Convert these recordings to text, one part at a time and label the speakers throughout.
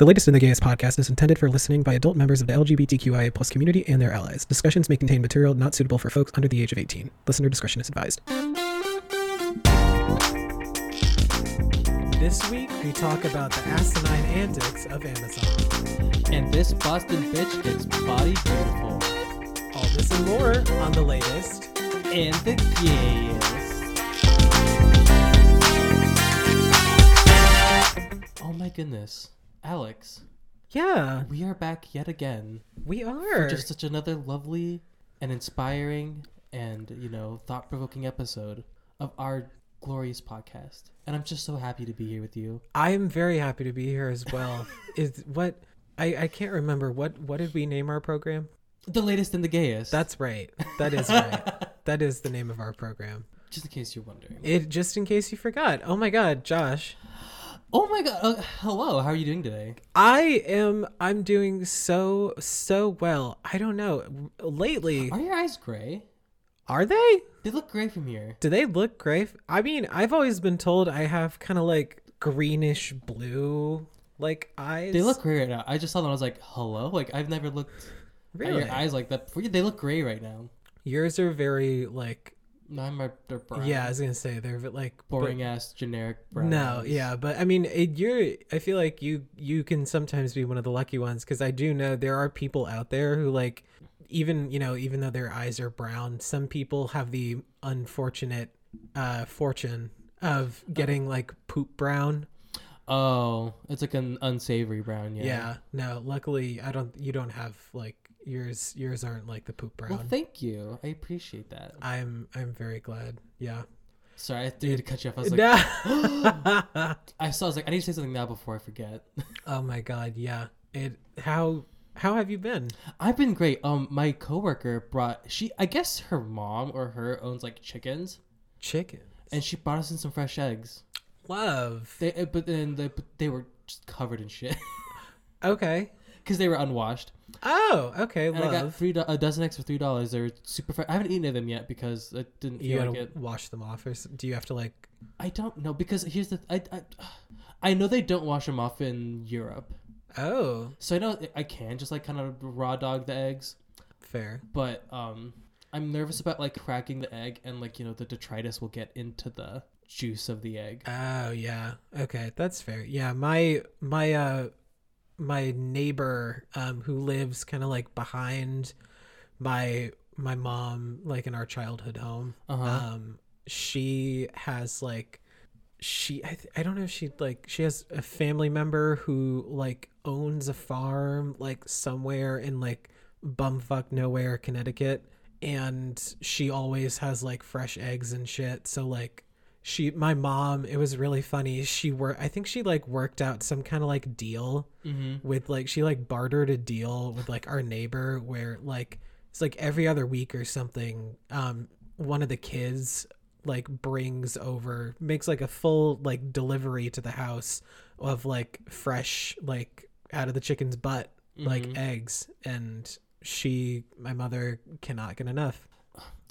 Speaker 1: The latest and the Gayest podcast is intended for listening by adult members of the LGBTQIA plus community and their allies. Discussions may contain material not suitable for folks under the age of 18. Listener discretion is advised. This week, we talk about the asinine antics of Amazon.
Speaker 2: And this Boston bitch gets body beautiful.
Speaker 1: All this and more on the latest.
Speaker 2: And the gayest. Oh my goodness. Alex,
Speaker 1: Yeah,
Speaker 2: we are back yet again.
Speaker 1: we are.
Speaker 2: For Just such another lovely and inspiring and, you know, thought provoking episode of our glorious podcast. And I'm just so happy to be here with you.
Speaker 1: I am very happy to be here as well. is what I, I can't remember what what did we name our program?
Speaker 2: The latest and the gayest.
Speaker 1: That's right. That is right. that is the name of our program.
Speaker 2: just in case you're wondering.
Speaker 1: It just in case you forgot. Oh my god, Josh.
Speaker 2: Oh my god. Uh, hello. How are you doing today?
Speaker 1: I am I'm doing so so well. I don't know. Lately,
Speaker 2: Are your eyes gray?
Speaker 1: are they?
Speaker 2: They look gray from here.
Speaker 1: Do they look gray? I mean, I've always been told I have kind of like greenish blue like eyes.
Speaker 2: They look gray right now. I just saw them. I was like, hello? Like, I've never looked at
Speaker 1: really.
Speaker 2: your eyes like that before. They look gray right now.
Speaker 1: Yours are very like
Speaker 2: No, I'm a, they're brown.
Speaker 1: yeah, I was going to say they're like br-
Speaker 2: Boring ass, generic brown.
Speaker 1: No,
Speaker 2: eyes.
Speaker 1: yeah, but I mean, it, you're. I feel like you you can sometimes be one of the lucky ones because I do know there are people out there who like, even you know, even though their eyes are brown, some people have the unfortunate uh fortune of getting like poop brown.
Speaker 2: Oh, it's like an unsavory brown. Yeah.
Speaker 1: Yeah. No, luckily I don't. You don't have like yours. Yours aren't like the poop brown.
Speaker 2: Well, thank you. I appreciate that.
Speaker 1: I'm I'm very glad. Yeah.
Speaker 2: Sorry, I to cut you off. I was like. I saw. I was like, I need to say something now before I forget.
Speaker 1: oh my god. Yeah. It. How how have you been?
Speaker 2: I've been great. Um, my coworker brought she. I guess her mom or her owns like chickens,
Speaker 1: Chicken.
Speaker 2: and she brought us in some fresh eggs.
Speaker 1: Love.
Speaker 2: They, uh, but then they, but they were just covered in shit
Speaker 1: Okay.
Speaker 2: Because they were unwashed.
Speaker 1: Oh, okay.
Speaker 2: And I got
Speaker 1: Love.
Speaker 2: three do- a dozen eggs for three dollars. They're super. I haven't eaten any of them yet because I didn't
Speaker 1: You
Speaker 2: feel
Speaker 1: gotta
Speaker 2: like it.
Speaker 1: wash them off, or s- do you have to like?
Speaker 2: I don't know because here's the. I, I I know they don't wash them off in Europe,
Speaker 1: Oh,
Speaker 2: so I know I can just like kind of raw dog the eggs.
Speaker 1: fair.
Speaker 2: But um, I'm nervous about like cracking the egg and like you know the detritus will get into the juice of the egg.
Speaker 1: Oh yeah. Okay, that's fair. Yeah, my my uh my neighbor um who lives kind of like behind my my mom like in our childhood home.
Speaker 2: Uh huh.
Speaker 1: Um she has like she I, th- I don't know if she like she has a family member who like owns a farm like somewhere in like bumfuck nowhere Connecticut and she always has like fresh eggs and shit so like she my mom it was really funny she were I think she like worked out some kind of like deal
Speaker 2: mm-hmm.
Speaker 1: with like she like bartered a deal with like our neighbor where like it's like every other week or something um one of the kids like brings over makes like a full like delivery to the house of like fresh like out of the chicken's butt like
Speaker 2: Mhm.
Speaker 1: eggs and she my mother cannot get enough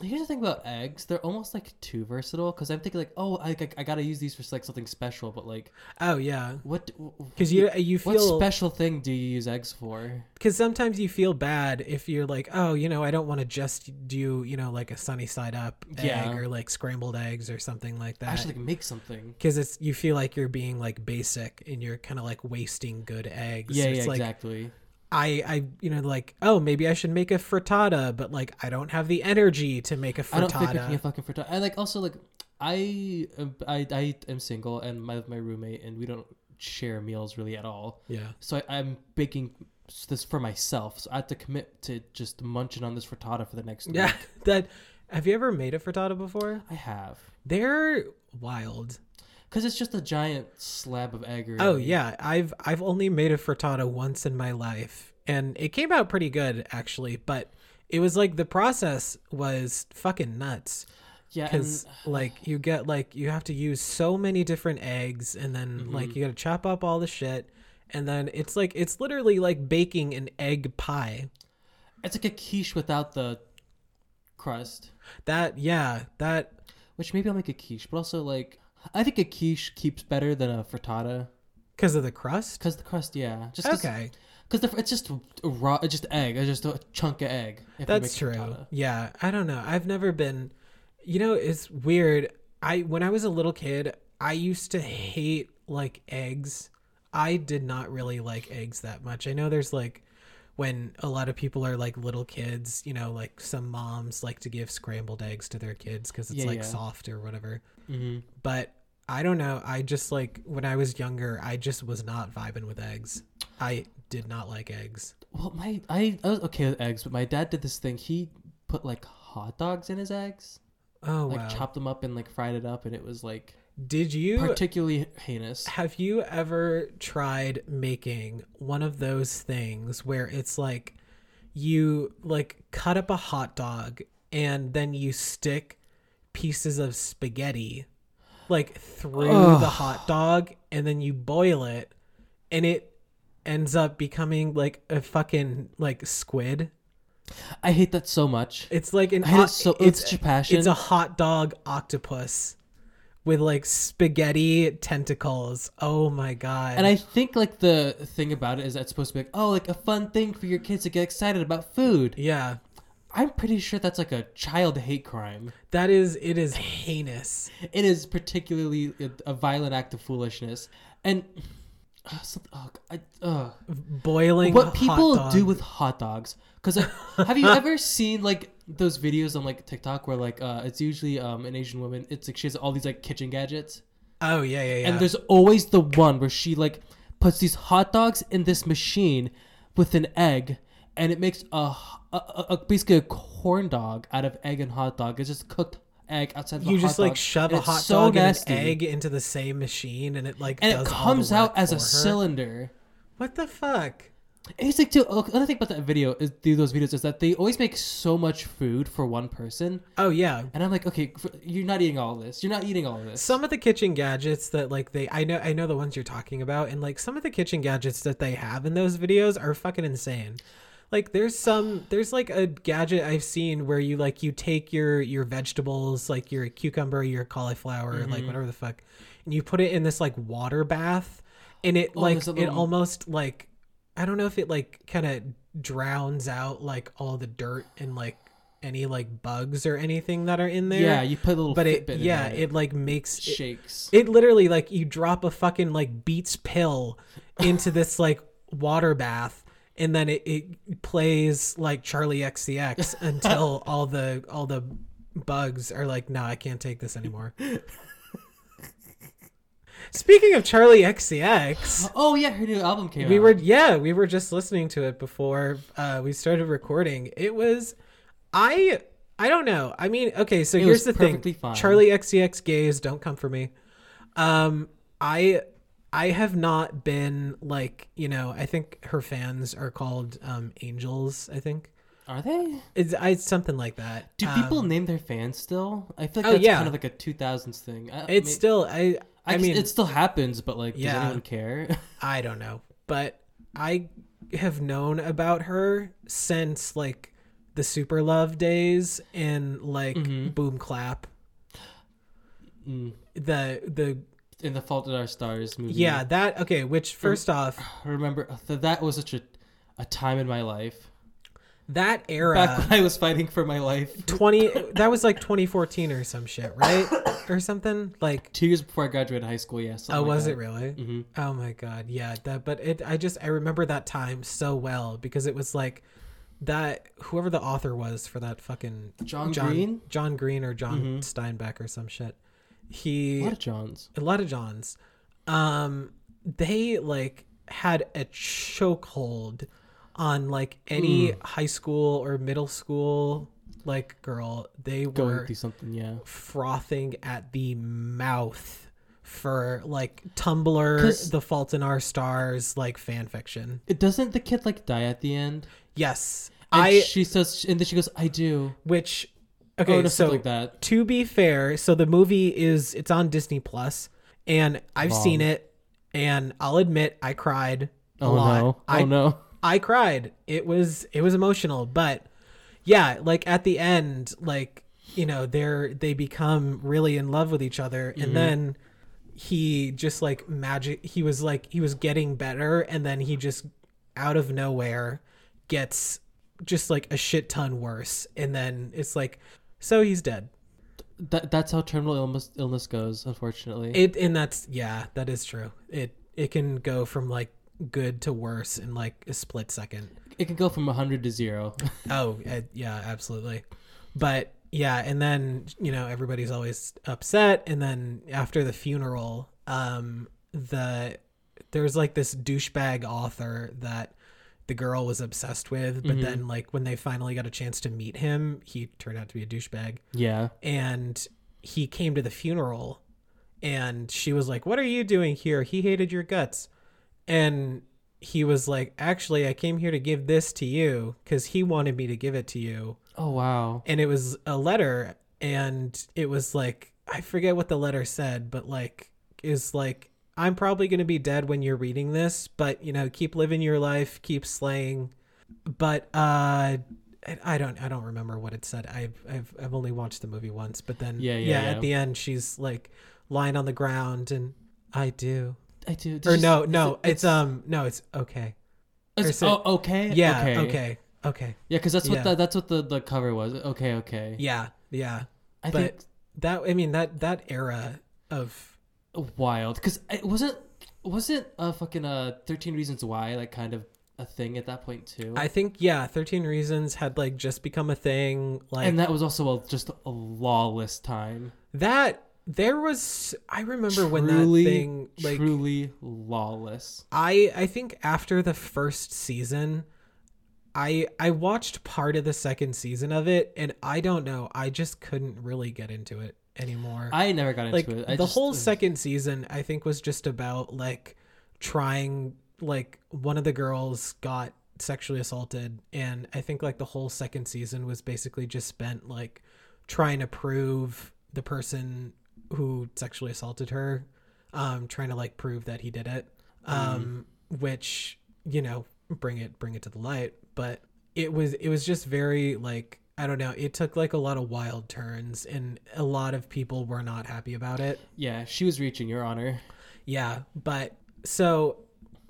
Speaker 2: Here's the thing about eggs; they're almost like too versatile. Because I'm thinking like, oh, I, I, I gotta use these for like something special. But like,
Speaker 1: oh yeah
Speaker 2: what?
Speaker 1: because you you
Speaker 2: what
Speaker 1: feel
Speaker 2: special thing do you use eggs for?
Speaker 1: because sometimes you feel bad if you're like oh you know i don't want to just do you know like a sunny side up
Speaker 2: Yeah.
Speaker 1: egg or like scrambled eggs or something like that
Speaker 2: Actually, like, make something.
Speaker 1: because it's you feel like you're being like basic and you're kind of like wasting good eggs
Speaker 2: Yeah,
Speaker 1: it's
Speaker 2: yeah,
Speaker 1: like
Speaker 2: exactly.
Speaker 1: I i you know like oh maybe i should make a frittata but like i don't have the energy to make a
Speaker 2: I don't think making a
Speaker 1: frittata
Speaker 2: fucking frittata. I like also like I um, I I am single and my my roommate and we don't share meals really at all.
Speaker 1: yeah
Speaker 2: So I, I'm baking this for myself. So I have to commit to just munching on this frittata for the next
Speaker 1: yeah
Speaker 2: week.
Speaker 1: that have you ever made a frittata before
Speaker 2: I have
Speaker 1: they're wild
Speaker 2: because it's just a giant slab of egg.
Speaker 1: Oh yeah, I've I've only made a frittata once in my life, and it came out pretty good actually. But it was like the process was fucking nuts
Speaker 2: yeah.
Speaker 1: because like you get like you have to use so many different eggs, and then
Speaker 2: Mm-hmm.
Speaker 1: like you got to chop up all the shit, and then it's like it's literally like baking an egg pie.
Speaker 2: it's like a quiche without the crust.
Speaker 1: That yeah, that
Speaker 2: Which maybe I'll make a quiche, but also like I think a quiche keeps better than a frittata.
Speaker 1: Because of the crust?
Speaker 2: Because the crust, yeah. Just 'cause-
Speaker 1: Okay.
Speaker 2: Because it's just raw, it's just egg. It's just a chunk of egg. if
Speaker 1: That's true. Yeah, I don't know. I've never been. You know, it's weird. I when I was a little kid, I used to hate like eggs. I did not really like eggs that much. I know there's like when a lot of people are like little kids, you know, like some moms like to give scrambled eggs to their kids because it's
Speaker 2: Yeah,
Speaker 1: like
Speaker 2: yeah.
Speaker 1: soft or whatever.
Speaker 2: Mhm.
Speaker 1: But I don't know. I just like when I was younger, I just was not vibing with eggs. I did not like eggs.
Speaker 2: Well, my I, I was okay with eggs, but my dad did this thing. He put like hot dogs in his eggs,
Speaker 1: Oh
Speaker 2: like
Speaker 1: wow.
Speaker 2: chopped them up and like fried it up, and it was like
Speaker 1: Did you
Speaker 2: particularly heinous.
Speaker 1: Have you ever tried making one of those things where it's like you like cut up a hot dog and then you stick pieces of spaghetti like through
Speaker 2: Ugh.
Speaker 1: the hot dog and then you boil it and it ends up becoming like a fucking like squid.
Speaker 2: I hate that so much.
Speaker 1: It's like an
Speaker 2: I hate
Speaker 1: o-
Speaker 2: it so. It's, a passion.
Speaker 1: it's a hot dog octopus with like spaghetti tentacles. Oh my god.
Speaker 2: and I think like the thing about it is that it's supposed to be like, oh, like a fun thing for your kids to get excited about food.
Speaker 1: yeah.
Speaker 2: I'm pretty sure that's like a child hate crime.
Speaker 1: That is it is heinous.
Speaker 2: It is particularly a, a violent act of foolishness. And uh, some- oh, I, uh,
Speaker 1: Boiling
Speaker 2: what people do with hot dogs? Because have you ever seen like those videos on like TikTok where like uh, it's usually um, an Asian woman. It's like she has all these like kitchen gadgets.
Speaker 1: Oh yeah, yeah, yeah.
Speaker 2: and there's always the one where she like puts these hot dogs in this machine with an egg and it makes a, a, a, a- basically a corn dog out of egg and hot dog it's just cooked egg outside
Speaker 1: you
Speaker 2: hot
Speaker 1: just like
Speaker 2: dog,
Speaker 1: shove a hot
Speaker 2: so
Speaker 1: dog
Speaker 2: nasty.
Speaker 1: and an egg into the same machine and it like
Speaker 2: and
Speaker 1: does
Speaker 2: it comes out as a
Speaker 1: her.
Speaker 2: cylinder
Speaker 1: What the fuck?
Speaker 2: It's like too oh, another thing about that video is do those videos is that they always make so much food for one person
Speaker 1: Oh yeah.
Speaker 2: and i'm like okay you're not eating all this you're not eating all this
Speaker 1: Some of the kitchen gadgets that like they I know I know the ones you're talking about and like some of the kitchen gadgets that they have in those videos are fucking insane. Like there's some there's like a gadget I've seen where you like you take your your vegetables like your cucumber, your cauliflower,
Speaker 2: Mm-hmm.
Speaker 1: like whatever the fuck, and you put it in this like water bath and it
Speaker 2: Oh,
Speaker 1: like it almost like I don't know if it like kind of drowns out like all the dirt and like any like bugs or anything that are in there.
Speaker 2: yeah you put a little
Speaker 1: but it
Speaker 2: Fitbit
Speaker 1: yeah, it like makes it,
Speaker 2: shakes
Speaker 1: it literally like you drop a fucking like Beats pill into this like water bath and then it, it plays like Charli XCX until all the all the bugs are like, no, I can't take this anymore. Speaking of Charli XCX,
Speaker 2: oh yeah her new album came
Speaker 1: we
Speaker 2: out
Speaker 1: were yeah, we were just listening to it before uh, we started recording. It was I I don't know. I mean, okay, so
Speaker 2: It
Speaker 1: here's the thing.
Speaker 2: fine.
Speaker 1: Charli XCX gays don't come for me. Um I I have not been like, you know, I think her fans are called um angels, I think.
Speaker 2: are they
Speaker 1: It's, I, it's something like that.
Speaker 2: Do
Speaker 1: Um,
Speaker 2: people name their fans still? I feel like
Speaker 1: Oh,
Speaker 2: that's
Speaker 1: yeah.
Speaker 2: kind of like a 2000s thing. I,
Speaker 1: it's still I I,
Speaker 2: I,
Speaker 1: mean
Speaker 2: it still happens, but like, does anyone care?
Speaker 1: I don't know, but I have known about her since like the SuperLove days and like
Speaker 2: Mhm.
Speaker 1: Boom Clap.
Speaker 2: Mm.
Speaker 1: The the
Speaker 2: In the Fault in Our Stars movie.
Speaker 1: yeah that okay. Which first off,
Speaker 2: I remember that was such a a time in my life.
Speaker 1: That era
Speaker 2: Back when I was fighting for my life.
Speaker 1: twenty that was like twenty fourteen or some shit, right? or something like.
Speaker 2: Two years before I graduated high school, yes.
Speaker 1: Oh, was it really?
Speaker 2: hmm
Speaker 1: Oh my god, yeah. That, but it. I just I remember that time so well because it was like that. Whoever the author was for that fucking
Speaker 2: John,
Speaker 1: John
Speaker 2: Green?
Speaker 1: John Green or John
Speaker 2: Mhm.
Speaker 1: Steinbeck or some shit. He a
Speaker 2: lot of Johns.
Speaker 1: a lot of Johns. Um, they like had a chokehold on like any
Speaker 2: Mm.
Speaker 1: high school or middle school like girl. They
Speaker 2: Going
Speaker 1: were
Speaker 2: something, yeah.
Speaker 1: frothing at the mouth for like Tumblr, The Fault in Our Stars, like fan fiction.
Speaker 2: It doesn't the kid like die at the end?
Speaker 1: Yes,
Speaker 2: And
Speaker 1: I
Speaker 2: she says, and then she goes, "I do."
Speaker 1: which
Speaker 2: Okay,
Speaker 1: okay, so
Speaker 2: like that.
Speaker 1: to be fair, so the movie is it's on Disney Plus, and I've
Speaker 2: Long.
Speaker 1: seen it, and I'll admit I cried a
Speaker 2: Oh
Speaker 1: lot.
Speaker 2: no! Oh
Speaker 1: I
Speaker 2: no!
Speaker 1: I cried. It was it was emotional, but yeah, like at the end, like you know, they're they become really in love with each other,
Speaker 2: Mm-hmm.
Speaker 1: and then he just like magic he was like he was getting better and then he just out of nowhere gets just like a shit ton worse and then it's like so he's dead
Speaker 2: That that's how terminal illness illness goes. Unfortunately,
Speaker 1: it and that's yeah that is true it it can go from like good to worse in like a split second
Speaker 2: it can go from hundred to zero.
Speaker 1: oh yeah absolutely but yeah and then you know everybody's always upset and then after the funeral um the there's like this douchebag author that the girl was obsessed with but
Speaker 2: Mhm.
Speaker 1: then like when they finally got a chance to meet him he turned out to be a douchebag
Speaker 2: yeah.
Speaker 1: and he came to the funeral and she was like what are you doing here he hated your guts and he was like actually i came here to give this to you because he wanted me to give it to you
Speaker 2: Oh wow.
Speaker 1: and it was a letter and it was like i forget what the letter said but like is like i'm probably going to be dead when you're reading this but you know keep living your life keep slaying but uh I don't I don't remember what it said. I've I've I've only watched the movie once, but then
Speaker 2: Yeah, yeah, yeah.
Speaker 1: at the end she's like lying on the ground and I do.
Speaker 2: I do. Did
Speaker 1: Or
Speaker 2: you
Speaker 1: no, no,
Speaker 2: it-
Speaker 1: it's um no, it's okay.
Speaker 2: It-
Speaker 1: is it-
Speaker 2: oh, okay.
Speaker 1: Yeah,
Speaker 2: Okay.
Speaker 1: okay. Okay.
Speaker 2: Yeah, because that's what
Speaker 1: Yeah.
Speaker 2: the that's what the, the cover was. Okay. Okay.
Speaker 1: Yeah, yeah.
Speaker 2: I
Speaker 1: but
Speaker 2: think
Speaker 1: that I mean that that era of
Speaker 2: wild because it wasn't wasn't a fucking uh 13 reasons why like kind of a thing at that point too
Speaker 1: I think yeah, 13 Reasons had like just become a thing like
Speaker 2: and that was also a, just a lawless time
Speaker 1: that there was I remember when that thing like
Speaker 2: truly lawless
Speaker 1: I I think after the first season, I I watched part of the second season of it, and I don't know, I just couldn't really get into it anymore.
Speaker 2: i never got into
Speaker 1: like
Speaker 2: it I
Speaker 1: the
Speaker 2: just-
Speaker 1: whole second season, I think was just about like trying like one of the girls got sexually assaulted, and I think like the whole second season was basically just spent like trying to prove the person who sexually assaulted her um trying to like prove that he did it um which you know bring it bring it to the light. But it was it was just very like i don't know it took like a lot of wild turns and a lot of people were not happy about it.
Speaker 2: Yeah she was reaching your honor.
Speaker 1: Yeah but so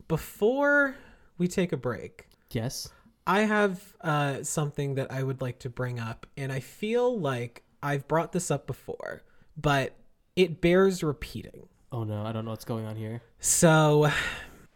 Speaker 1: before we take a break
Speaker 2: yes?
Speaker 1: I have uh, something that I would like to bring up, and I feel like I've brought this up before, but it bears repeating.
Speaker 2: oh no i don't know what's going on here
Speaker 1: So,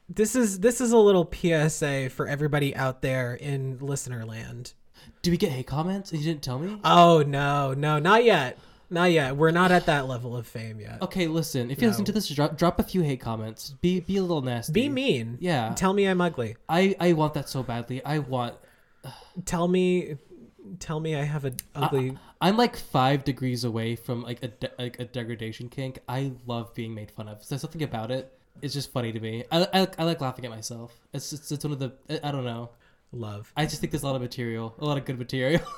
Speaker 1: this is this is a little PSA for everybody out there in listener land.
Speaker 2: do we get hate comments you didn't tell me
Speaker 1: Oh no, no, not yet, not yet. We're not at that level of fame yet.
Speaker 2: okay listen if you listen to this drop, drop a few hate comments be be a little nasty
Speaker 1: Be mean.
Speaker 2: yeah
Speaker 1: Tell me I'm ugly.
Speaker 2: i i want that so badly i want
Speaker 1: Tell me, tell me I have an ugly.
Speaker 2: I'm like five degrees away from like a de- like a degradation kink. I love being made fun of. There's something about it. It's just funny to me. I, I, I like laughing at myself. It's just it's one of the I- I don't know.
Speaker 1: love.
Speaker 2: I just think there's a lot of material, a lot of good material.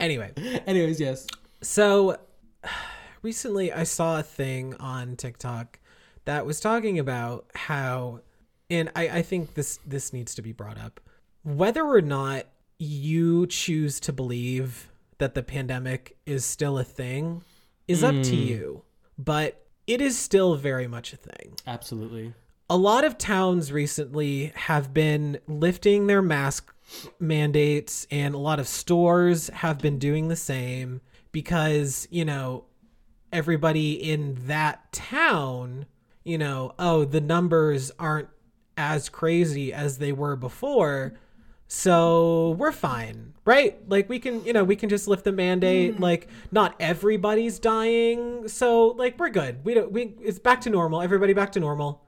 Speaker 1: Anyway,
Speaker 2: Anyways, yes.
Speaker 1: So recently I saw a thing on TikTok that was talking about how and I, I think this this needs to be brought up. Whether or not you choose to believe that the pandemic is still a thing is up to
Speaker 2: Mm.
Speaker 1: you. But it is still very much a thing
Speaker 2: Absolutely.
Speaker 1: a lot of towns recently have been lifting their mask mandates and a lot of stores have been doing the same because you know everybody in that town you know oh the numbers aren't as crazy as they were before so we're fine right? Like we can you know we can just lift the mandate mm-hmm. like not everybody's dying. So like we're good. We don't we it's back to normal. Everybody back to normal.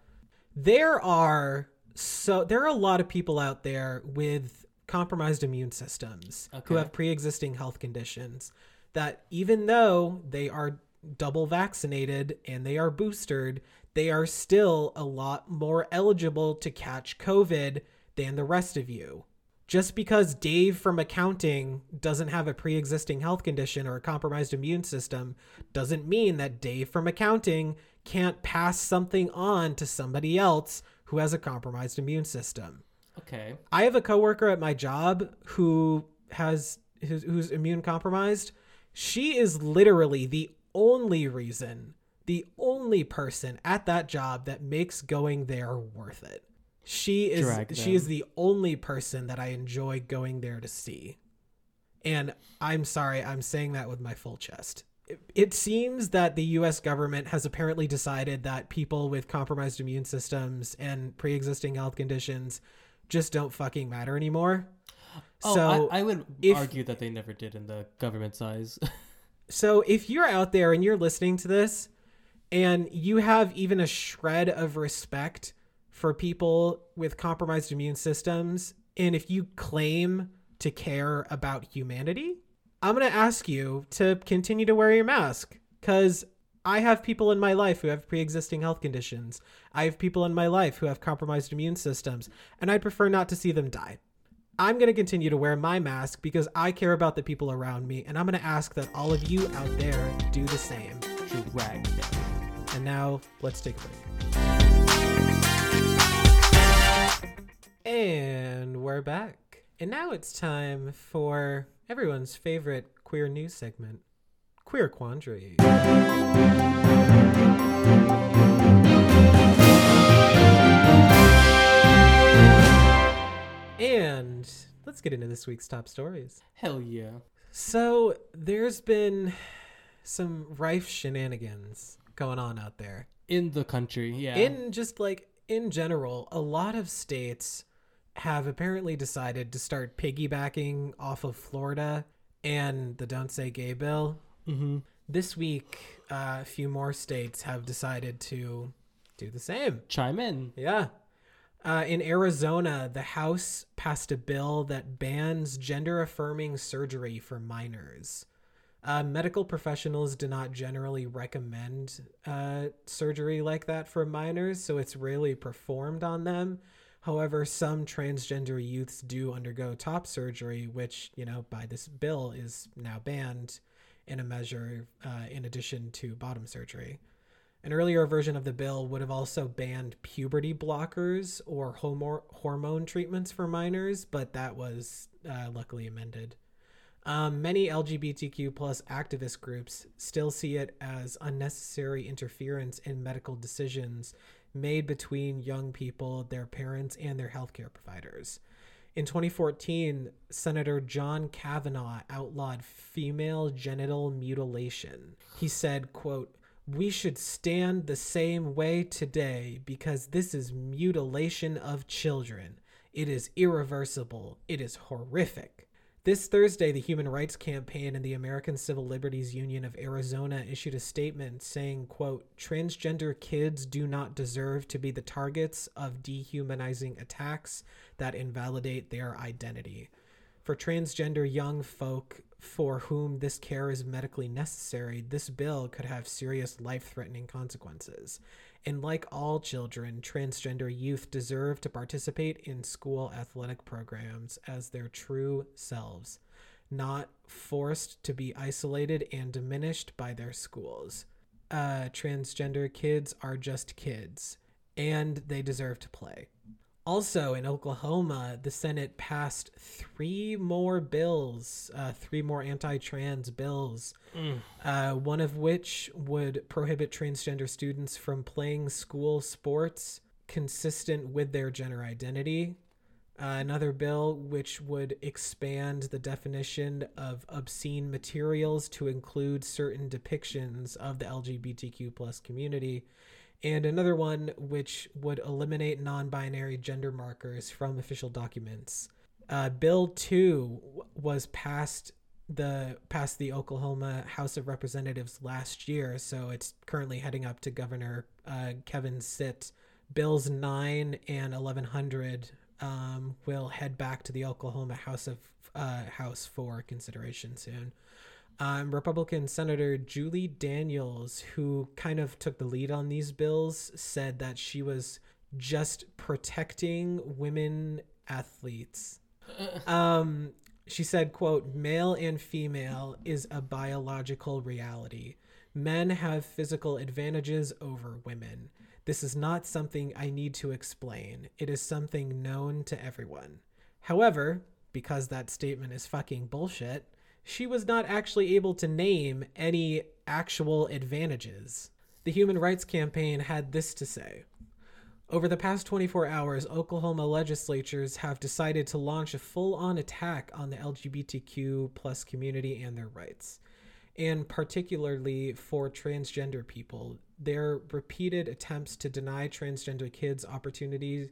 Speaker 1: There are so there are a lot of people out there with compromised immune systems who have pre-existing health conditions that even though they are double vaccinated and they are boosted they are still a lot more eligible to catch covid than the rest of you just because Dave from accounting doesn't have a pre existing health condition or a compromised immune system doesn't mean that Dave from accounting can't pass something on to somebody else who has a compromised immune system.
Speaker 2: Okay.
Speaker 1: I have a coworker at my job who has who's, who's immune compromised. She is literally the only reason the only person at that job that makes going there worth it. She is she is the only person that I enjoy going there to see. And I'm sorry, I'm saying that with my full chest. It, it seems that the US government has apparently decided that people with compromised immune systems and pre-existing health conditions just don't fucking matter anymore.
Speaker 2: Oh,
Speaker 1: so
Speaker 2: I, I would
Speaker 1: if-
Speaker 2: argue that they never did in the government size.
Speaker 1: So if you're out there and you're listening to this and you have even a shred of respect for people with compromised immune systems, and if you claim to care about humanity, I'm going to ask you to continue to wear your mask because I have people in my life who have pre existing health conditions. I have people in my life who have compromised immune systems, and I'd prefer not to see them die. I'm going to continue to wear my mask because I care about the people around me, and I'm going to ask that all of you out there do the same.
Speaker 2: Them.
Speaker 1: And now, let's take a break. And we're back. And now it's time for everyone's favorite queer news segment Queer Quandary. And let's get into this week's top stories.
Speaker 2: Hell yeah.
Speaker 1: So there's been some rife shenanigans going on out there.
Speaker 2: In the country, yeah.
Speaker 1: In just like in general, a lot of states have apparently decided to start piggybacking off of Florida and the Don't Say Gay bill.
Speaker 2: mm-hmm.
Speaker 1: This week, uh, a few more states have decided to do the same.
Speaker 2: Chime in.
Speaker 1: Yeah. Uh, in Arizona, the House passed a bill that bans gender affirming surgery for minors. Uh, medical professionals do not generally recommend uh, surgery like that for minors, so it's rarely performed on them. However, some transgender youths do undergo top surgery, which, you know, by this bill is now banned in a measure uh, in addition to bottom surgery. An earlier version of the bill would have also banned puberty blockers or hormone treatments for minors, but that was uh, luckily amended. Um, many LGBTQ plus activist groups still see it as unnecessary interference in medical decisions made between young people, their parents, and their healthcare providers. In 2014, Senator John Kavanagh outlawed female genital mutilation. He said, quote, we should stand the same way today because this is mutilation of children. It is irreversible. It is horrific. This Thursday, the Human Rights Campaign and the American Civil Liberties Union of Arizona issued a statement saying, quote, transgender kids do not deserve to be the targets of dehumanizing attacks that invalidate their identity. For transgender young folk for whom this care is medically necessary, this bill could have serious life threatening consequences. And like all children, transgender youth deserve to participate in school athletic programs as their true selves, not forced to be isolated and diminished by their schools. Uh, transgender kids are just kids, and they deserve to play. Also, in Oklahoma, the Senate passed three more bills, uh, three more anti trans bills, uh, one of which would prohibit transgender students from playing school sports consistent with their gender identity. Uh, another bill which would expand the definition of obscene materials to include certain depictions of the LGBTQ plus community and another one which would eliminate non-binary gender markers from official documents. Uh, Bill two was passed the passed the Oklahoma House of Representatives last year, so it's currently heading up to Governor uh, Kevin Stitt. Bills nine and eleven hundred um, will head back to the Oklahoma House of uh, House for consideration soon um, Republican Senator Julie Daniels, who kind of took the lead on these bills, said that she was just protecting women athletes. Um, she said, quote, male and female is a biological reality. Men have physical advantages over women. This is not something I need to explain. It is something known to everyone. However, because that statement is fucking bullshit, she was not actually able to name any actual advantages. The Human Rights Campaign had this to say. Over the past 24 hours, Oklahoma legislatures have decided to launch a full-on attack on the LGBTQ plus community and their rights, and particularly for transgender people. Their repeated attempts to deny transgender kids opportunities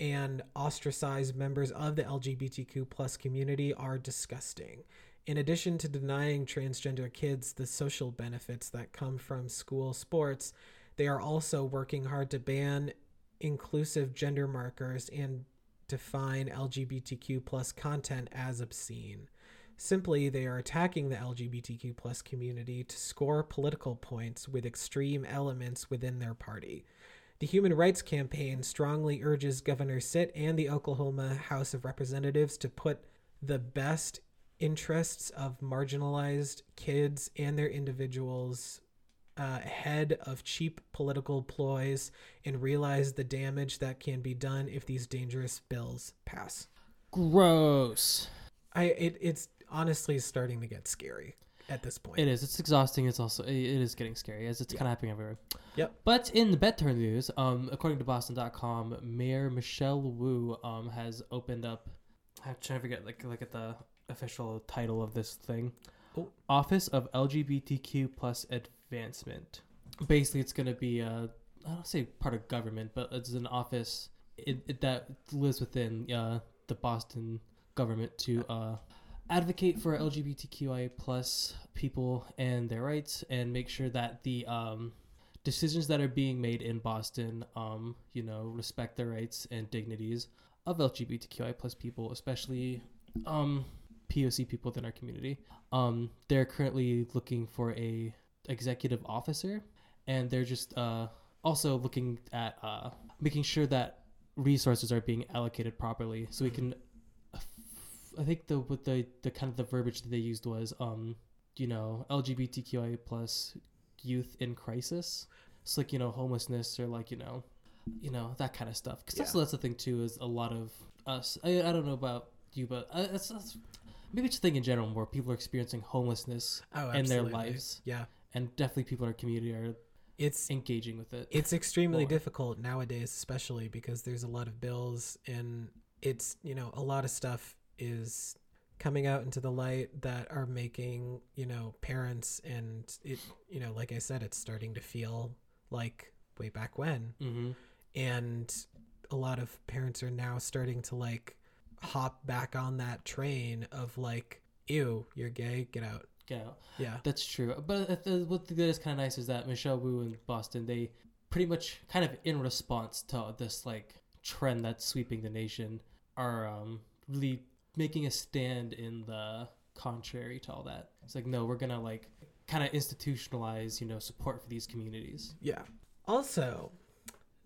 Speaker 1: and ostracize members of the LGBTQ plus community are disgusting. In addition to denying transgender kids the social benefits that come from school sports, they are also working hard to ban inclusive gender markers and define LGBTQ plus content as obscene. Simply, they are attacking the LGBTQ plus community to score political points with extreme elements within their party. The Human Rights Campaign strongly urges Governor Stitt and the Oklahoma House of Representatives to put the best interests of marginalized kids and their individuals uh, ahead of cheap political ploys and realize the damage that can be done if these dangerous bills pass.
Speaker 2: Gross.
Speaker 1: I it, it's honestly starting to get scary at this point.
Speaker 2: It is. It's exhausting. It's also it it is getting scary as it's kind of happening everywhere.
Speaker 1: Yep.
Speaker 2: But in the better news, um, according to Boston.com, Mayor Michelle Wu um has opened up. I'm trying to forget like look at the official title of this thing.
Speaker 1: Oh.
Speaker 2: Office of LGBTQ plus Advancement. Basically, it's gonna be a I don't say part of government, but it's an office it, it, that lives within uh, the Boston government to uh, advocate for LGBTQI plus people and their rights, and make sure that the um, decisions that are being made in Boston, um, you know, respect the rights and dignities of LGBTQI plus people, especially um, POC people within our community. Um, they're currently looking for a executive officer, and they're just uh, also looking at uh, making sure that resources are being allocated properly, so we can. I think the what the the kind of the verbiage that they used was um you know LGBTQI plus youth in crisis. It's like you know homelessness or like you know you know that kind of stuff. Because that's
Speaker 1: Yeah.
Speaker 2: that's the thing too is a lot of us. I, I don't know about you, but uh, it's, it's maybe it's a thing in general where people are experiencing homelessness
Speaker 1: oh,
Speaker 2: in their lives,
Speaker 1: Yeah.
Speaker 2: and definitely people in our community are
Speaker 1: It's
Speaker 2: engaging with it.
Speaker 1: it's extremely
Speaker 2: more.
Speaker 1: difficult nowadays especially because there's a lot of bills and it's you know a lot of stuff is coming out into the light that are making you know parents and it you know like i said it's starting to feel like way back when
Speaker 2: mm-hmm.
Speaker 1: and a lot of parents are now starting to like hop back on that train of like ew you're gay get out
Speaker 2: Get out.
Speaker 1: yeah
Speaker 2: That's true. But the, what that is kind of nice is that Michelle Wu in Boston, they pretty much kind of in response to this like trend that's sweeping the nation, are um, really making a stand in the contrary to all that. It's like no, we're gonna like kind of institutionalize, you know, support for these communities.
Speaker 1: Yeah. Also,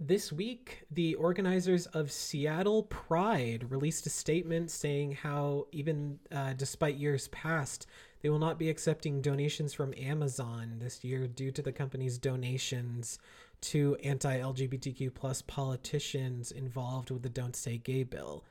Speaker 1: this week, the organizers of Seattle Pride released a statement saying how, even uh, despite years past, they will not be accepting donations from Amazon this year due to the company's donations to anti-LGBTQ plus politicians involved with the Don't Say Gay bill.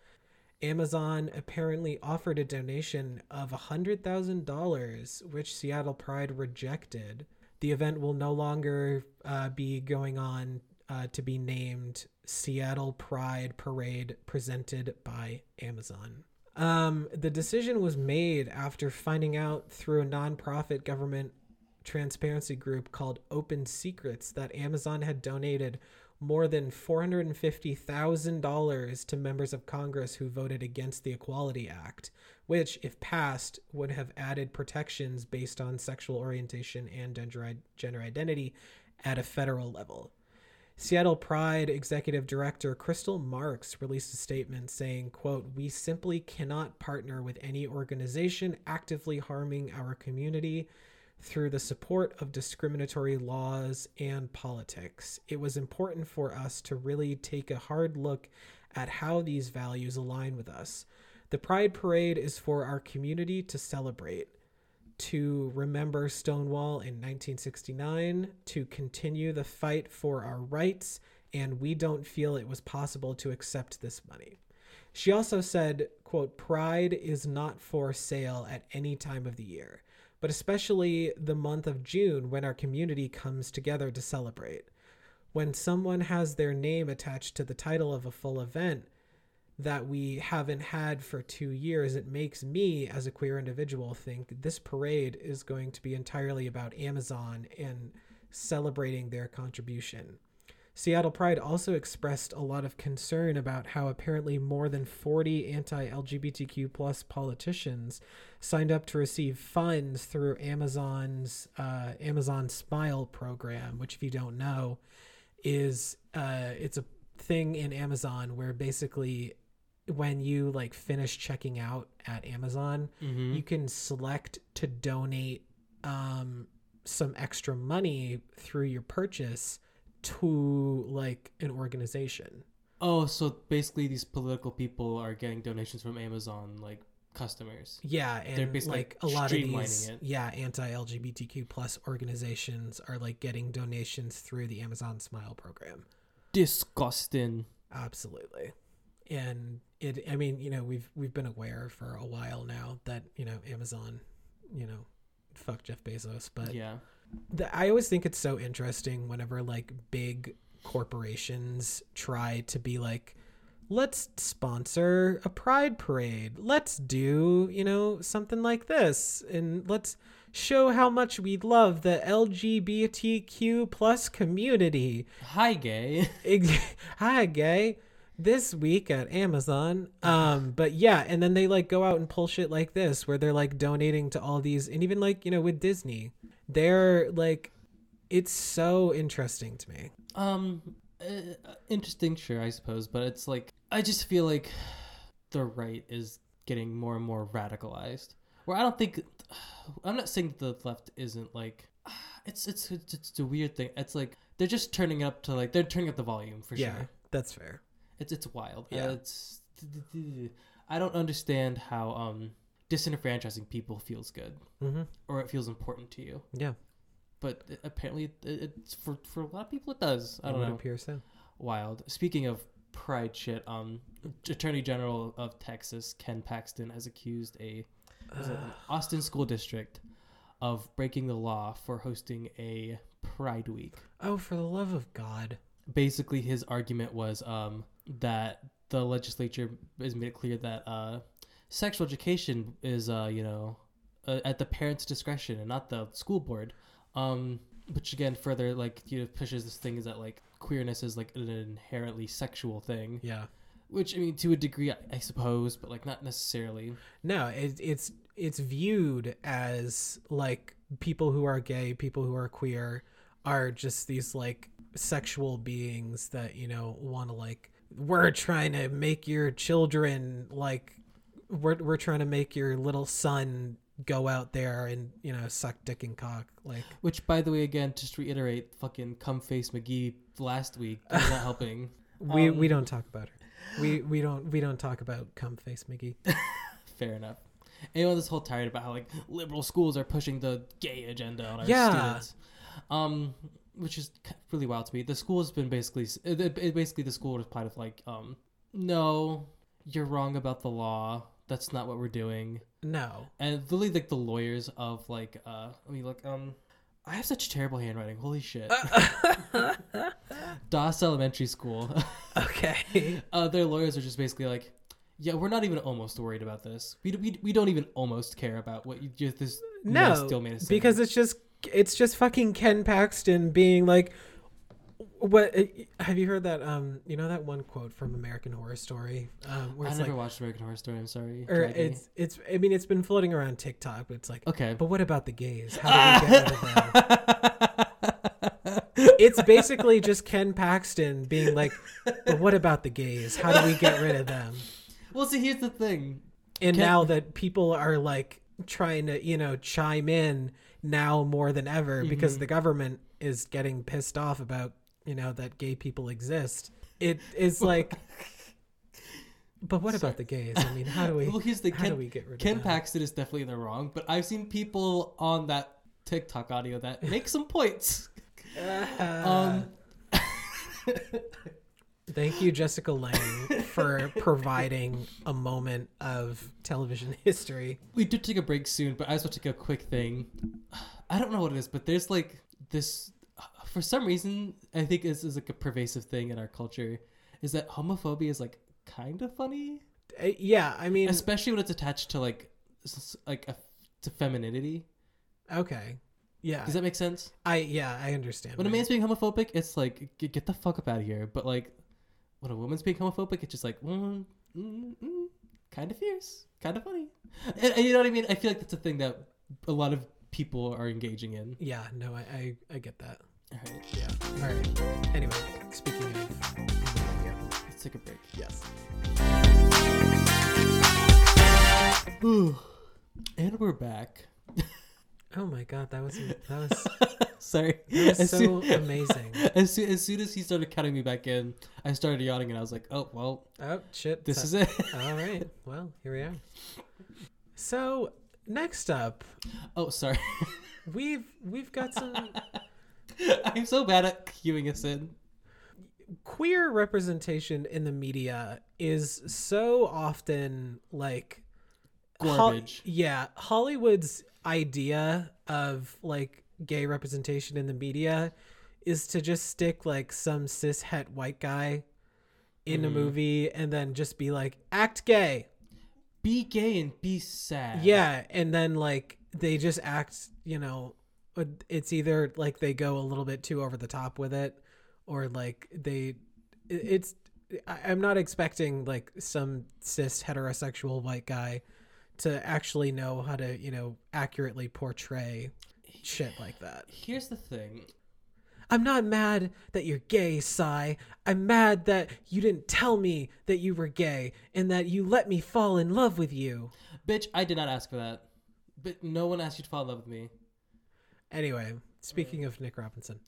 Speaker 1: Amazon apparently offered a donation of $100,000, which Seattle Pride rejected. The event will no longer uh, be going on uh, to be named Seattle Pride Parade presented by Amazon. Um, the decision was made after finding out through a nonprofit government transparency group called Open Secrets that Amazon had donated more than $450,000 to members of Congress who voted against the Equality Act, which, if passed, would have added protections based on sexual orientation and gender, gender identity at a federal level. Seattle Pride executive director Krystal Marx released a statement saying, quote, "We simply cannot partner with any organization actively harming our community through the support of discriminatory laws and politics. It was important for us to really take a hard look at how these values align with us. The Pride Parade is for our community to celebrate, to remember Stonewall in 1969, to continue the fight for our rights, and we don't feel it was possible to accept this money. She also said, quote, Pride is not for sale at any time of the year. but especially the month of June when our community comes together to celebrate. When someone has their name attached to the title of a full event that we haven't had for two years, it makes me, as a queer individual, think this parade is going to be entirely about Amazon and celebrating their contribution. Seattle Pride also expressed a lot of concern about how apparently more than 40 anti-LGBTQ politicians signed up to receive funds through Amazon's uh, Amazon Smile program, which, if you don't know, is uh, it's a thing in Amazon where basically when you like finish checking out at Amazon,
Speaker 2: Mm-hmm.
Speaker 1: you can select to donate um, some extra money through your purchase to like an organization.
Speaker 2: Oh, so basically, these political people are getting donations from Amazon, like customers.
Speaker 1: Yeah, and
Speaker 2: basically
Speaker 1: like a lot of
Speaker 2: streamlining
Speaker 1: these,
Speaker 2: it.
Speaker 1: yeah, anti-LGBTQ plus organizations are like getting donations through the Amazon Smile program.
Speaker 2: Disgusting.
Speaker 1: Absolutely. And it I mean, you know, we've we've been aware for a while now that, you know, Amazon, you know, fuck Jeff Bezos, but
Speaker 2: Yeah.
Speaker 1: the, I always think it's so interesting whenever like big corporations try to be like let's sponsor a pride parade. Let's do, you know, something like this and let's show how much we love the LGBTQ plus community.
Speaker 2: Hi, gay.
Speaker 1: Hi, gay. This week at Amazon. Um, but yeah, and then they like go out and pull shit like this where they're like donating to all these and even like, you know, with Disney. They're like it's so interesting to me.
Speaker 2: Um, uh, interesting, sure, I suppose, but it's like I just feel like the right is getting more and more radicalized. Where I don't think I'm not saying the left isn't like it's it's it's, it's a weird thing. It's like they're just turning up to like they're turning up the volume for
Speaker 1: Yeah,
Speaker 2: sure.
Speaker 1: that's fair.
Speaker 2: It's it's wild.
Speaker 1: Yeah.
Speaker 2: Uh, it's I don't understand how um disenfranchising people feels good
Speaker 1: Mm-hmm.
Speaker 2: or it feels important to you.
Speaker 1: Yeah,
Speaker 2: But it- apparently, it, it's for for a lot of people it does. I don't
Speaker 1: would
Speaker 2: know.
Speaker 1: appear so.
Speaker 2: Wild. Speaking of pride shit, um, Attorney General of Texas Ken Paxton has accused a it Austin school district of breaking the law for hosting a Pride Week.
Speaker 1: Oh, for the love of God.
Speaker 2: Basically, his argument was um that the legislature has made it clear that uh sexual education is uh you know uh, at the parents' discretion and not the school board. Um, which again further like you know pushes this thing is that like queerness is like an inherently sexual thing.
Speaker 1: Yeah.
Speaker 2: Which I mean, to a degree, I, I suppose, but like not necessarily.
Speaker 1: No, it, it's it's viewed as like people who are gay, people who are queer, are just these like sexual beings that you know want to like. We're trying to make your children like. We're we're trying to make your little son go out there and you know suck dick and cock like.
Speaker 2: Which, by the way, again, just reiterate, fucking cum face McGee last week not helping.
Speaker 1: We
Speaker 2: Um,
Speaker 1: we don't talk about her. We we don't we don't talk about cum face McGee.
Speaker 2: Fair enough. Anyone this whole tired about how like liberal schools are pushing the gay agenda on our
Speaker 1: Yeah.
Speaker 2: students, um, which is really wild to me. The school has been basically, it, it- basically the school replied with like, um, no, you're wrong about the law. That's not what we're doing.
Speaker 1: No.
Speaker 2: And literally like the lawyers of like, uh, I mean like, um, I have such terrible handwriting. Holy shit. Doss Elementary School.
Speaker 1: Okay.
Speaker 2: uh, their lawyers are just basically like, yeah, we're not even almost worried about this. We, we, we don't even almost care about what you just this
Speaker 1: No,
Speaker 2: still made us
Speaker 1: because it's just it's just fucking Ken Paxton being like, what? Have you heard that? Um, you know that one quote from American Horror Story, um, where
Speaker 2: I
Speaker 1: it's
Speaker 2: never
Speaker 1: like,
Speaker 2: watched American Horror Story. I'm sorry.
Speaker 1: or
Speaker 2: Drag me.
Speaker 1: it's it's. I mean, it's been floating around TikTok, but it's like,
Speaker 2: okay.
Speaker 1: but what about the gays? How do we get rid of them? It's basically just Ken Paxton being like, but what about the gays? How do we get rid of them?
Speaker 2: well, see, here's the thing.
Speaker 1: And
Speaker 2: Ken-
Speaker 1: now that people are like trying to, you know, chime in now more than ever because
Speaker 2: Mhm.
Speaker 1: the government is getting pissed off about, you know, that gay people exist. It is like, but what
Speaker 2: Sorry.
Speaker 1: about the gays? I mean, how do we,
Speaker 2: well, here's the
Speaker 1: how do
Speaker 2: Ken,
Speaker 1: we get rid
Speaker 2: Ken
Speaker 1: of them?
Speaker 2: Paxton is definitely in the wrong, but I've seen people on that TikTok audio that make some points.
Speaker 1: Uh,
Speaker 2: Um,
Speaker 1: Thank you, Jessica Lange, for providing a moment of television history.
Speaker 2: We do take a break soon, but I just want to take a quick thing. I don't know what it is, but there's like this. For some reason, I think this is like a pervasive thing in our culture. Is that homophobia is like kind of funny,
Speaker 1: Uh, yeah, I mean,
Speaker 2: especially when it's attached to like like a, to femininity.
Speaker 1: okay, yeah,
Speaker 2: Does that make sense?
Speaker 1: I yeah, I understand.
Speaker 2: When a man's being homophobic, it's like get, get the fuck up out of here. But like when a woman's being homophobic, it's just like mm, mm, mm, kind of fierce, kind of funny. And, and you know what I mean? I feel like that's a thing that a lot of people are engaging in.
Speaker 1: Yeah, no, I, I I get that.
Speaker 2: All right,
Speaker 1: Yeah. All right. Anyway, speaking of, yeah,
Speaker 2: let's take a break.
Speaker 1: yes.
Speaker 2: and we're back.
Speaker 1: Oh my god, that was that was
Speaker 2: Sorry.
Speaker 1: that was
Speaker 2: As
Speaker 1: so
Speaker 2: soon-
Speaker 1: amazing.
Speaker 2: As soon, as soon as he started cutting me back in, I started yawning and I was like, oh, well,
Speaker 1: Oh shit.
Speaker 2: this
Speaker 1: so-
Speaker 2: is it.
Speaker 1: All right. Well, here we are. So next up,
Speaker 2: oh, sorry.
Speaker 1: we've we've got some
Speaker 2: I'm so bad at cueing us in.
Speaker 1: queer representation in the media is so often like
Speaker 2: Garbage.
Speaker 1: yeah, Hollywood's idea of like gay representation in the media is to just stick like some cis het white guy in a
Speaker 2: Mhm.
Speaker 1: movie and then just be like act gay.
Speaker 2: Be gay and be sad.
Speaker 1: Yeah, and then like they just act, you know, uh, it's either like they go a little bit too over the top with it or like they it's I'm not expecting like some cis heterosexual white guy to actually know how to, you know, accurately portray shit like that.
Speaker 2: Here's the thing.
Speaker 1: I'm not mad that you're gay, Sai. I'm mad that you didn't tell me that you were gay and that you let me fall in love with you.
Speaker 2: Bitch, I did not ask for that. But no one asked you to fall in love with me.
Speaker 1: Anyway, speaking of Nick Robinson,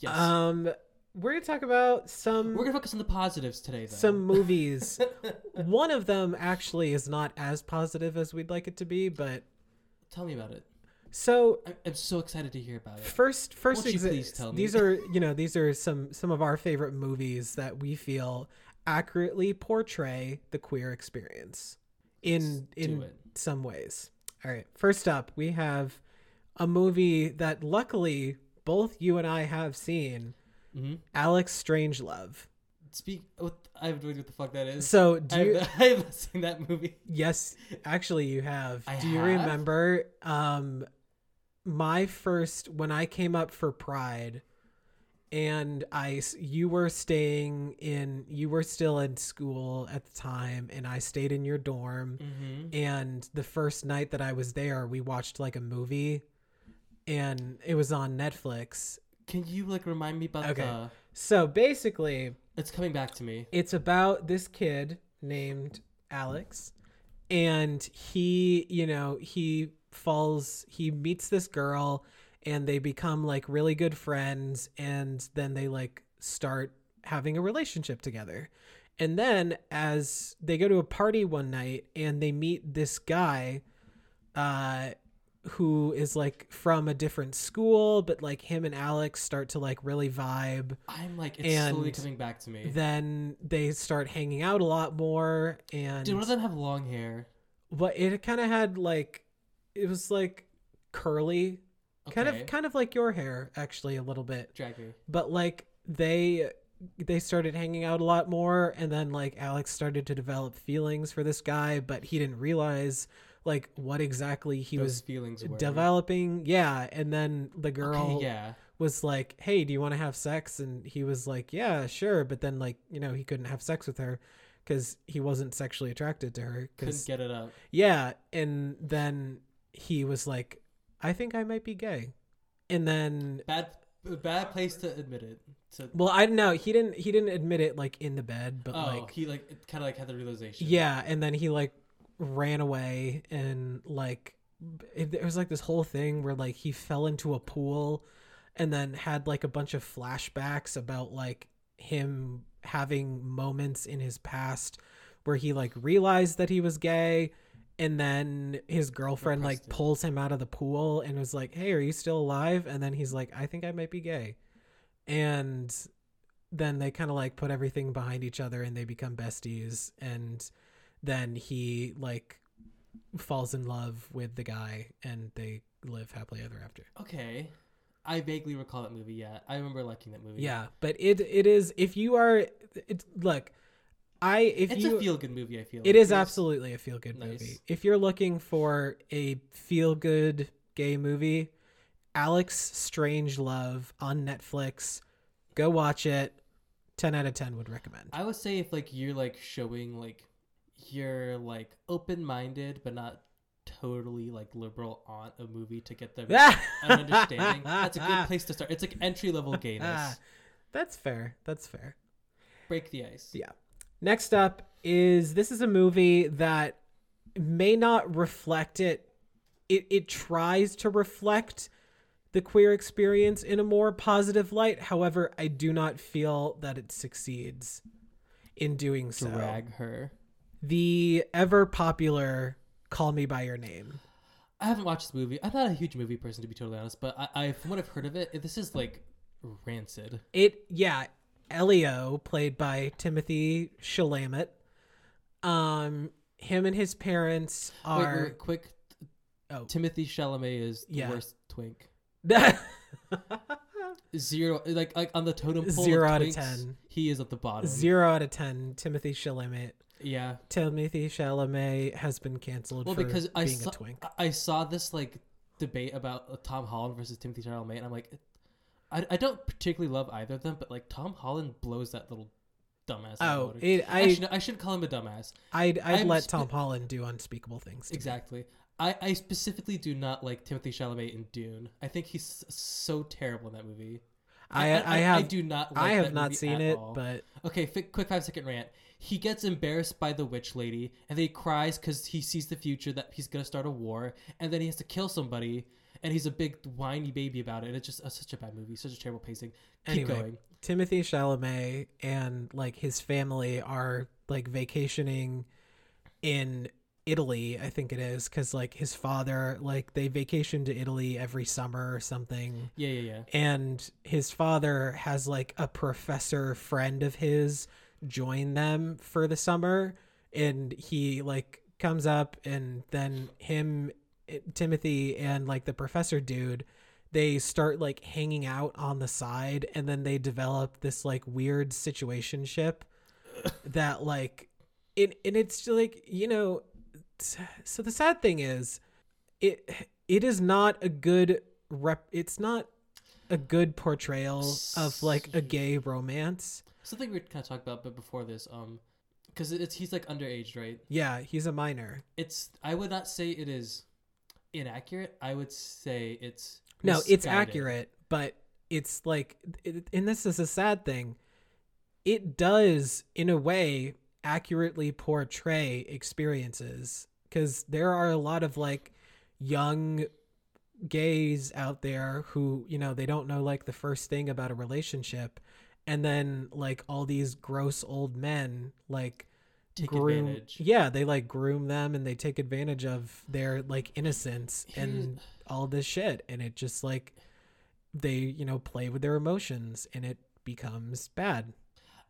Speaker 2: Yes.
Speaker 1: um, we're gonna talk about some
Speaker 2: We're gonna focus on the positives today, though.
Speaker 1: some movies. One of them actually is not as positive as we'd like it to be, but
Speaker 2: Tell me about it.
Speaker 1: so
Speaker 2: I'm, I'm so excited to hear about it.
Speaker 1: first first
Speaker 2: you please tell me?
Speaker 1: these are you know these are some some of our favorite movies that we feel accurately portray the queer experience in
Speaker 2: Let's
Speaker 1: in some ways. All right, first up we have a movie that luckily both you and I have seen,
Speaker 2: Mm-hmm.
Speaker 1: Alex Strangelove.
Speaker 2: Speak. What, I have no idea what the fuck that is.
Speaker 1: So
Speaker 2: I
Speaker 1: do
Speaker 2: have,
Speaker 1: you?
Speaker 2: not, I have seen that movie.
Speaker 1: Yes, actually, you have.
Speaker 2: I
Speaker 1: Do you
Speaker 2: have?
Speaker 1: remember? Um, my first when I came up for Pride, and I you were staying in you were still in school at the time, and I stayed in your dorm.
Speaker 2: Mm-hmm.
Speaker 1: And the first night that I was there, we watched like a movie, and it was on Netflix.
Speaker 2: Can you like remind me about
Speaker 1: Okay.
Speaker 2: the?
Speaker 1: So basically,
Speaker 2: It's coming back to me.
Speaker 1: it's about this kid named Alex and he, you know, he falls he meets this girl and they become like really good friends and then they like start having a relationship together. And then as they go to a party one night and they meet this guy uh who is like from a different school but like him and Alex start to like really vibe
Speaker 2: I'm like, it's slowly
Speaker 1: And
Speaker 2: coming back to me.
Speaker 1: then they start hanging out a lot more and
Speaker 2: Did one of them have long hair?
Speaker 1: but it kind of had like it was like curly kind of kind of like your hair actually a little bit
Speaker 2: Drag me.
Speaker 1: but like they they started hanging out a lot more and then like Alex started to develop feelings for this guy but he didn't realize like what exactly he
Speaker 2: Those
Speaker 1: was
Speaker 2: feelings were
Speaker 1: developing yeah and then the girl
Speaker 2: Okay, yeah.
Speaker 1: was like, "Hey, do you want to have sex?" And he was like, "Yeah, sure." But then, like, you know, he couldn't have sex with her because he wasn't sexually attracted to her.
Speaker 2: Couldn't get it up.
Speaker 1: yeah, and then he was like, "I think I might be gay." And then,
Speaker 2: Bad, bad place to admit it. To,
Speaker 1: well, I don't know. He didn't. He didn't admit it like in the bed, but
Speaker 2: oh,
Speaker 1: like,
Speaker 2: he like kind of like had the realization.
Speaker 1: yeah. And then he like ran away and like it, there was like this whole thing where like he fell into a pool and then had like a bunch of flashbacks about like him having moments in his past where he like realized that he was gay and then his girlfriend like pulls him out of the pool and was like hey are you still alive? And then he's like i think i might be gay. And then they kind of like put everything behind each other and they become besties and then he like falls in love with the guy and they live happily ever after.
Speaker 2: Okay. I vaguely recall that movie. Yeah, I remember liking that movie.
Speaker 1: Yeah, but it it is if you are it's look, I if
Speaker 2: it's
Speaker 1: you
Speaker 2: a feel good movie. I feel
Speaker 1: it
Speaker 2: like.
Speaker 1: is absolutely a feel good
Speaker 2: Nice.
Speaker 1: movie. If you're looking for a feel good gay movie, Alex Strangelove on Netflix, go watch it. 10 out of 10 would recommend.
Speaker 2: I would say if like you're like showing like you're like open minded but not totally like liberal on a movie to get the ah. an understanding. That's a good place to start. It's like entry level ah. gayness.
Speaker 1: That's fair. That's fair.
Speaker 2: Break the ice.
Speaker 1: Yeah. Next up is this is a movie that may not reflect it. It it tries to reflect the queer experience in a more positive light. However, I do not feel that it succeeds in doing so.
Speaker 2: Drag her.
Speaker 1: The ever popular Call Me by Your Name.
Speaker 2: I haven't watched this movie. I'm not a huge movie person to be totally honest, but I, I from what I've heard of it, this is like rancid.
Speaker 1: It yeah, Elio played by Timothy Chalamet. Um him and his parents are
Speaker 2: wait, quick.
Speaker 1: Oh.
Speaker 2: Timothy Chalamet is the
Speaker 1: Yeah.
Speaker 2: worst twink. Zero, like like on the totem pole.
Speaker 1: Zero out of 10.
Speaker 2: He is at the bottom.
Speaker 1: Zero out of ten. Timothy Chalamet.
Speaker 2: Yeah.
Speaker 1: Timothy Chalamet has been canceled
Speaker 2: Well,
Speaker 1: for
Speaker 2: because I
Speaker 1: being
Speaker 2: saw
Speaker 1: a twink.
Speaker 2: I saw this like debate about uh, Tom Holland versus Timothy Chalamet, and I'm like, I, I don't particularly love either of them, but like Tom Holland blows that little dumbass.
Speaker 1: Oh, it, I
Speaker 2: Actually, no, I shouldn't call him a dumbass.
Speaker 1: I'd I'd
Speaker 2: I'm
Speaker 1: let
Speaker 2: spe-
Speaker 1: Tom Holland do unspeakable things. to me.
Speaker 2: Exactly. I, I specifically do not like Timothy Chalamet in Dune. I think he's so terrible in that movie.
Speaker 1: I I, have
Speaker 2: I do not. Like
Speaker 1: I have not seen it,
Speaker 2: all.
Speaker 1: but
Speaker 2: Okay, fi- quick five second rant. He gets embarrassed by the witch lady, and then he cries because he sees the future that he's gonna start a war, and then he has to kill somebody, and he's a big whiny baby about it. And it's just uh, such a bad movie, such a terrible pacing. Keep
Speaker 1: Anyway.
Speaker 2: going.
Speaker 1: Timothy Chalamet and like his family are like vacationing in Italy, I think it is, because like his father, like they vacation to Italy every summer or something.
Speaker 2: Yeah, yeah, yeah.
Speaker 1: and his father has like a professor friend of his join them for the summer and he like comes up and then him timothy and like the professor dude they start like hanging out on the side and then they develop this like weird situationship that like it and it's like you know so the sad thing is it it is not a good rep it's not a good portrayal of like a gay romance
Speaker 2: Something we kind of talked about, but before this, um, because it's he's like underage, right?
Speaker 1: yeah he's a minor
Speaker 2: It's I would not say it is inaccurate. I would say it's
Speaker 1: no it's accurate but it's like it, and this is a sad thing it does in a way accurately portray experiences because there are a lot of like young gays out there who you know they don't know like the first thing about a relationship and then like all these gross old men like
Speaker 2: Take
Speaker 1: groom
Speaker 2: advantage.
Speaker 1: yeah they like groom them and they take advantage of their like innocence and all this shit and it just like they you know play with their emotions and it becomes bad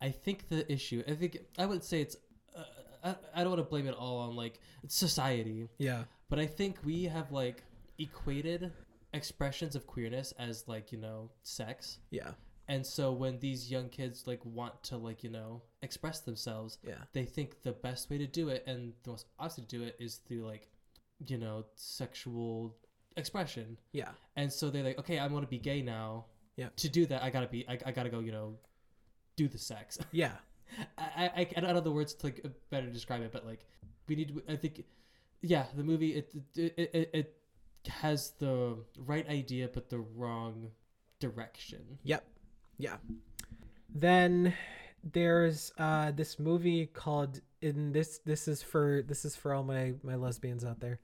Speaker 2: I think the issue. I think I would say it's. Uh, I, I don't want to blame it all on like society,
Speaker 1: yeah
Speaker 2: but I think we have like equated expressions of queerness as like you know sex,
Speaker 1: yeah
Speaker 2: and so when these young kids like want to like you know express themselves,
Speaker 1: yeah.
Speaker 2: they think the best way to do it and the most obvious to do it is through like you know sexual expression.
Speaker 1: Yeah.
Speaker 2: And so they're like okay i want to be gay now.
Speaker 1: Yeah.
Speaker 2: to do that i gotta be i, I gotta go you know do the sex.
Speaker 1: Yeah.
Speaker 2: I, I i don't know the words to like uh, better describe it but like we need i think yeah the movie it it, it it has the right idea but the wrong direction.
Speaker 1: Yep. Yeah. Then there's uh this movie called in this this is for this is for all my my lesbians out there.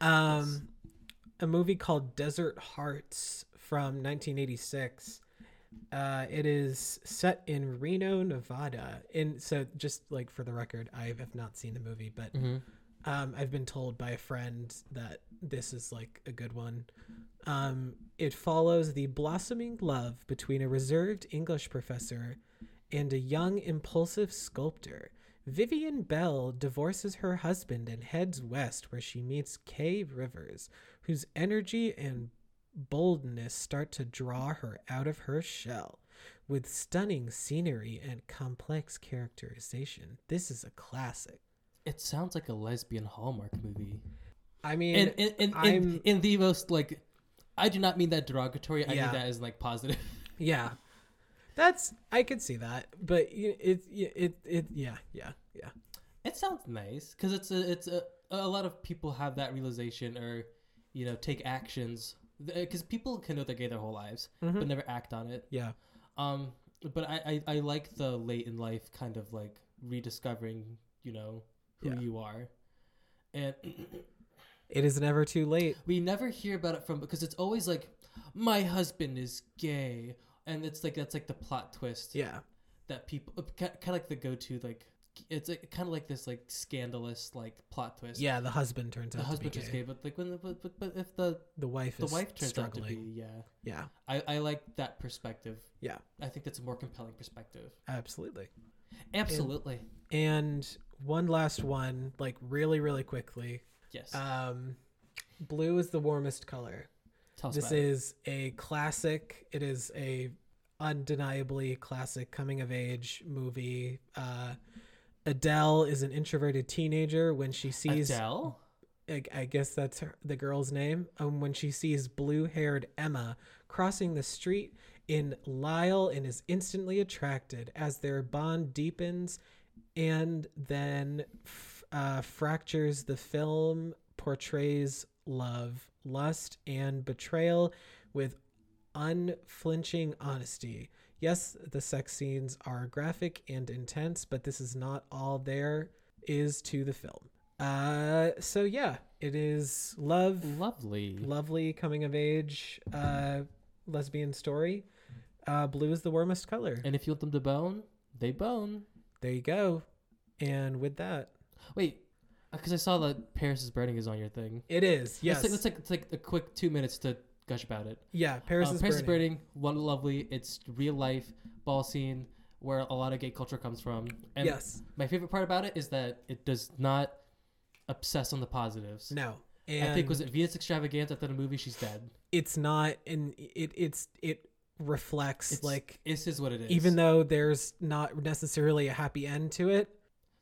Speaker 1: Um a movie called Desert Hearts from 1986. Uh it is set in Reno, Nevada. And so just like for the record, I have not seen the movie, but
Speaker 2: mm-hmm.
Speaker 1: um, I've been told by a friend that this is like a good one. Um, it follows the blossoming love between a reserved English professor and a young, impulsive sculptor. Vivian Bell divorces her husband and heads west, where she meets Kay Rivers, whose energy and boldness start to draw her out of her shell. With stunning scenery and complex characterization, this is a classic.
Speaker 2: It sounds like a lesbian Hallmark movie.
Speaker 1: I mean,
Speaker 2: in in, in, in the most like, I do not mean that derogatory. I
Speaker 1: Yeah.
Speaker 2: mean that as like positive.
Speaker 1: yeah, that's I could see that, but it it it, it yeah yeah yeah
Speaker 2: It sounds nice because it's a it's a a lot of people have that realization or you know take actions because people can know they're gay their whole lives
Speaker 1: Mm-hmm.
Speaker 2: but never act on it.
Speaker 1: yeah
Speaker 2: Um, but I, I I like the late in life kind of like rediscovering you know who
Speaker 1: Yeah.
Speaker 2: you are, and
Speaker 1: it is never too late.
Speaker 2: we never hear about it from because it's always like my husband is gay and it's like that's like the plot twist
Speaker 1: Yeah
Speaker 2: that people uh, kind of like the go-to like it's like, kind of like this like scandalous like plot twist
Speaker 1: yeah. The husband turns
Speaker 2: the
Speaker 1: out
Speaker 2: husband
Speaker 1: to be
Speaker 2: is
Speaker 1: gay.
Speaker 2: gay but like when the, but, but, but if the
Speaker 1: The wife
Speaker 2: the
Speaker 1: is
Speaker 2: wife turns
Speaker 1: struggling.
Speaker 2: out to be yeah
Speaker 1: Yeah
Speaker 2: I, I like that perspective
Speaker 1: yeah
Speaker 2: i think that's a more compelling perspective
Speaker 1: absolutely.
Speaker 2: absolutely
Speaker 1: And one last one, like really really quickly.
Speaker 2: Yes
Speaker 1: Um, blue is the warmest color.
Speaker 2: tell us
Speaker 1: This
Speaker 2: about it.
Speaker 1: is a classic. It is a undeniably classic coming of age movie. Uh, Adele is an introverted teenager when she sees.
Speaker 2: adele
Speaker 1: I, I guess that's her, the girl's name. Um, when she sees blue-haired Emma crossing the street in Lyle and is instantly attracted as their bond deepens, and then uh, fractures. The film portrays love, lust, and betrayal with unflinching honesty. Yes, the sex scenes are graphic and intense, but this is not all there is to the film. Uh, so yeah, it is love,
Speaker 2: lovely
Speaker 1: lovely coming of age, uh, lesbian story. Uh, blue is the warmest color.
Speaker 2: and if you want them to bone they bone
Speaker 1: There you go. And with that,
Speaker 2: wait because i saw that paris is burning is on your thing
Speaker 1: it is yes,
Speaker 2: let's, take, let's take a quick two minutes to gush about it
Speaker 1: yeah. Paris,
Speaker 2: Uh,
Speaker 1: is,
Speaker 2: Paris
Speaker 1: burning.
Speaker 2: is burning. One lovely. It's real life ball scene where a lot of gay culture comes from. And
Speaker 1: yes,
Speaker 2: my favorite part about it is that it does not obsess on the positives.
Speaker 1: no. And
Speaker 2: I think was it Venus Extravaganza after the movie She's Dead.
Speaker 1: it's not, and it it's it reflects
Speaker 2: It's
Speaker 1: like
Speaker 2: this is what it is.
Speaker 1: even though there's not necessarily a happy end to it.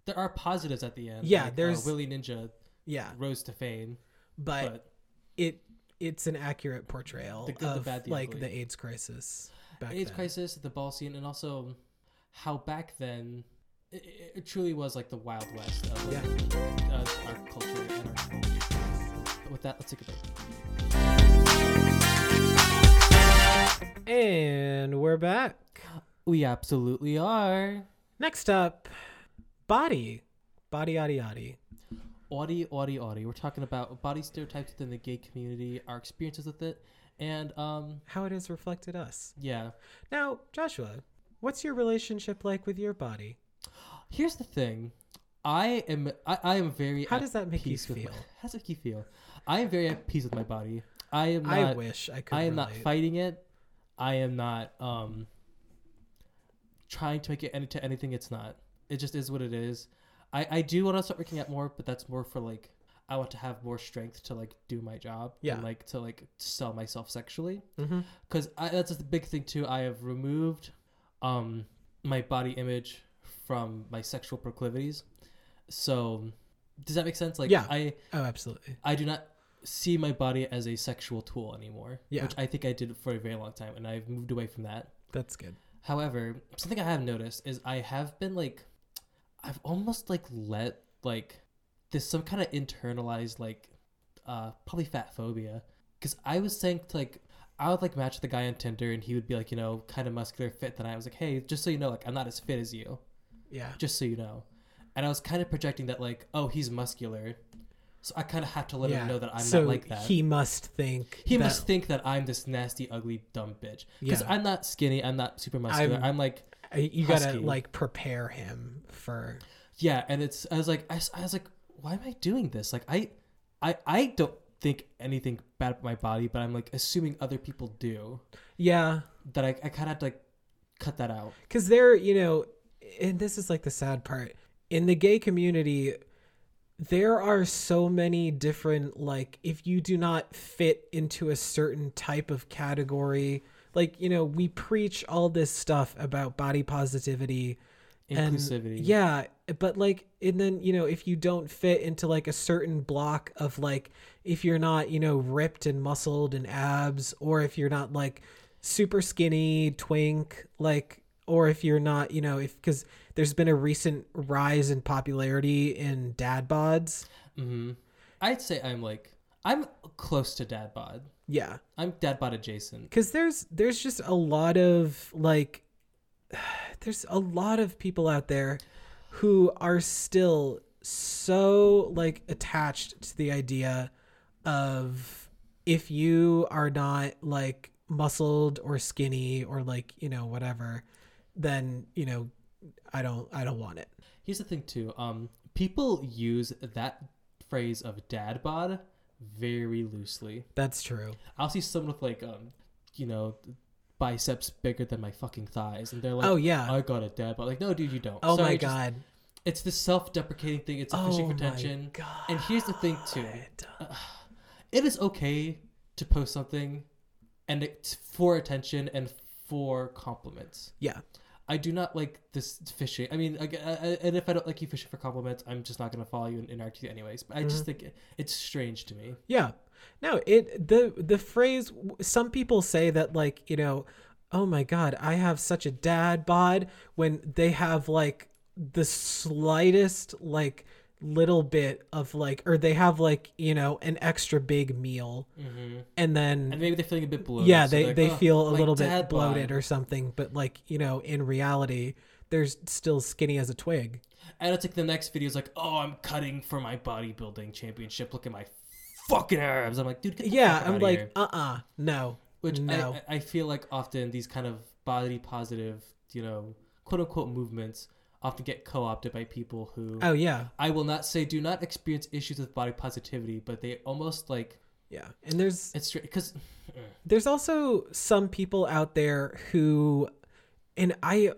Speaker 2: There are positives at the end.
Speaker 1: Yeah,
Speaker 2: like, uh,
Speaker 1: there's-
Speaker 2: Willie Ninja
Speaker 1: Yeah,
Speaker 2: rose to fame,
Speaker 1: but,
Speaker 2: but
Speaker 1: it it's an accurate portrayal
Speaker 2: The good, the
Speaker 1: of
Speaker 2: bad, the
Speaker 1: like
Speaker 2: ugly.
Speaker 1: the AIDS crisis. Back
Speaker 2: AIDS
Speaker 1: then.
Speaker 2: crisis, the ball scene, and also how back then it, it- truly was like the Wild West of like, uh, our culture and our. But with that, let's take a break.
Speaker 1: And we're back.
Speaker 2: We absolutely are.
Speaker 1: Next up, body, body, yaddy, yaddy.
Speaker 2: Audi, Audi, Audi. We're talking about body stereotypes within the gay community, our experiences with it, and um,
Speaker 1: How it has reflected us.
Speaker 2: yeah.
Speaker 1: Now, Joshua, what's your relationship like with your body?
Speaker 2: Here's the thing. I am I, I am very
Speaker 1: How does that make you feel?
Speaker 2: my, how does it make you feel? I am very at peace with my body. I am not
Speaker 1: I wish I could.
Speaker 2: I am not fighting it. I am not um trying to make it into anything it's not. It just is what it is. I I do want to start working out more, but that's more for like I want to have more strength to like do my job
Speaker 1: Yeah.
Speaker 2: and like to like sell myself sexually because that's the big thing too. I have removed um my body image from my sexual proclivities. So does that make sense? Like
Speaker 1: Yeah.
Speaker 2: I
Speaker 1: Oh, absolutely.
Speaker 2: I do not see my body as a sexual tool anymore.
Speaker 1: Yeah.
Speaker 2: Which I think I did for a very long time, and I've moved away from that.
Speaker 1: That's good.
Speaker 2: However, something I have noticed is I have been like, I've almost like let like there's some kind of internalized like uh probably fat phobia because I was saying to, like I would like match the guy on Tinder and he would be like you know kind of muscular fit then I was like hey just so you know like I'm not as fit as you
Speaker 1: Yeah.
Speaker 2: just so you know and I was kind of projecting that like oh he's muscular so I kind of have to let
Speaker 1: yeah.
Speaker 2: him know that I'm
Speaker 1: so
Speaker 2: not like that
Speaker 1: He must think.
Speaker 2: he
Speaker 1: that-
Speaker 2: must think that I'm this nasty, ugly, dumb bitch. Because
Speaker 1: Yeah.
Speaker 2: I'm not skinny. I'm not super muscular.
Speaker 1: I'm-
Speaker 2: I'm, like,
Speaker 1: Uh, you gotta
Speaker 2: husky.
Speaker 1: like prepare him for.
Speaker 2: yeah. And it's, I was like, I was like, why am I doing this? Like, I, I, I don't think anything bad about my body, but I'm like assuming other people do.
Speaker 1: Yeah.
Speaker 2: That I, I kind of have to like cut that out.
Speaker 1: because they're you know and this is like the sad part in the gay community there are so many different like if you do not fit into a certain type of category like you know we preach all this stuff about body positivity and
Speaker 2: Inclusivity.
Speaker 1: yeah but like and then you know if you don't fit into like a certain block of like if you're not you know ripped and muscled and abs or if you're not like super skinny twink like or if you're not you know if because there's been a recent rise in popularity in dad bods
Speaker 2: hmm I'd say I'm like I'm close to dad bod.
Speaker 1: Yeah
Speaker 2: I'm dad bod adjacent.
Speaker 1: because there's there's just a lot of like there's a lot of people out there who are still so like attached to the idea of if you are not like muscled or skinny or like you know whatever then you know i don't i don't want it
Speaker 2: Here's the thing too. Um, people use that phrase of dad bod very loosely.
Speaker 1: that's true
Speaker 2: I'll see someone with like um, you know, biceps bigger than my fucking thighs, and they're like,
Speaker 1: oh yeah
Speaker 2: I got a dad bod. Like, no, dude, you don't.
Speaker 1: oh
Speaker 2: Sorry,
Speaker 1: my
Speaker 2: just-
Speaker 1: god
Speaker 2: it's the self-deprecating thing. It's a fishing
Speaker 1: oh
Speaker 2: for attention.
Speaker 1: my god
Speaker 2: And here's the thing too. It is okay to post something, and it's for attention and for compliments.
Speaker 1: yeah
Speaker 2: I do not like this fishing. I mean, I, I, and if I don't like you fishing for compliments, I'm just not gonna follow you and interact with you anyways. But I just mm-hmm. think it, it's strange to me.
Speaker 1: Yeah. No, it the the phrase some people say that like, you know, oh my god, I have such a dad bod when they have like the slightest like little bit of like or they have like, you know, an extra big meal
Speaker 2: Mm-hmm.
Speaker 1: and then
Speaker 2: And maybe they're feeling a bit bloated.
Speaker 1: yeah,
Speaker 2: so
Speaker 1: they
Speaker 2: they're
Speaker 1: they
Speaker 2: like, "Oh,
Speaker 1: feel a little bit bloated
Speaker 2: bod."
Speaker 1: or something, but like, you know, in reality, they're still skinny as a twig.
Speaker 2: And it's like the next video is like, oh, I'm cutting for my bodybuilding championship. Look at my fucking abs. I'm like, dude,
Speaker 1: Yeah, I'm like,
Speaker 2: here.
Speaker 1: uh-uh, no.
Speaker 2: which
Speaker 1: no.
Speaker 2: I, I feel like often these kind of body positive, you know, quote unquote movements often get co-opted by people who
Speaker 1: Oh yeah.
Speaker 2: I will not say do not experience issues with body positivity, but they almost like
Speaker 1: Yeah. And there's
Speaker 2: it's because
Speaker 1: there's also some people out there who and I,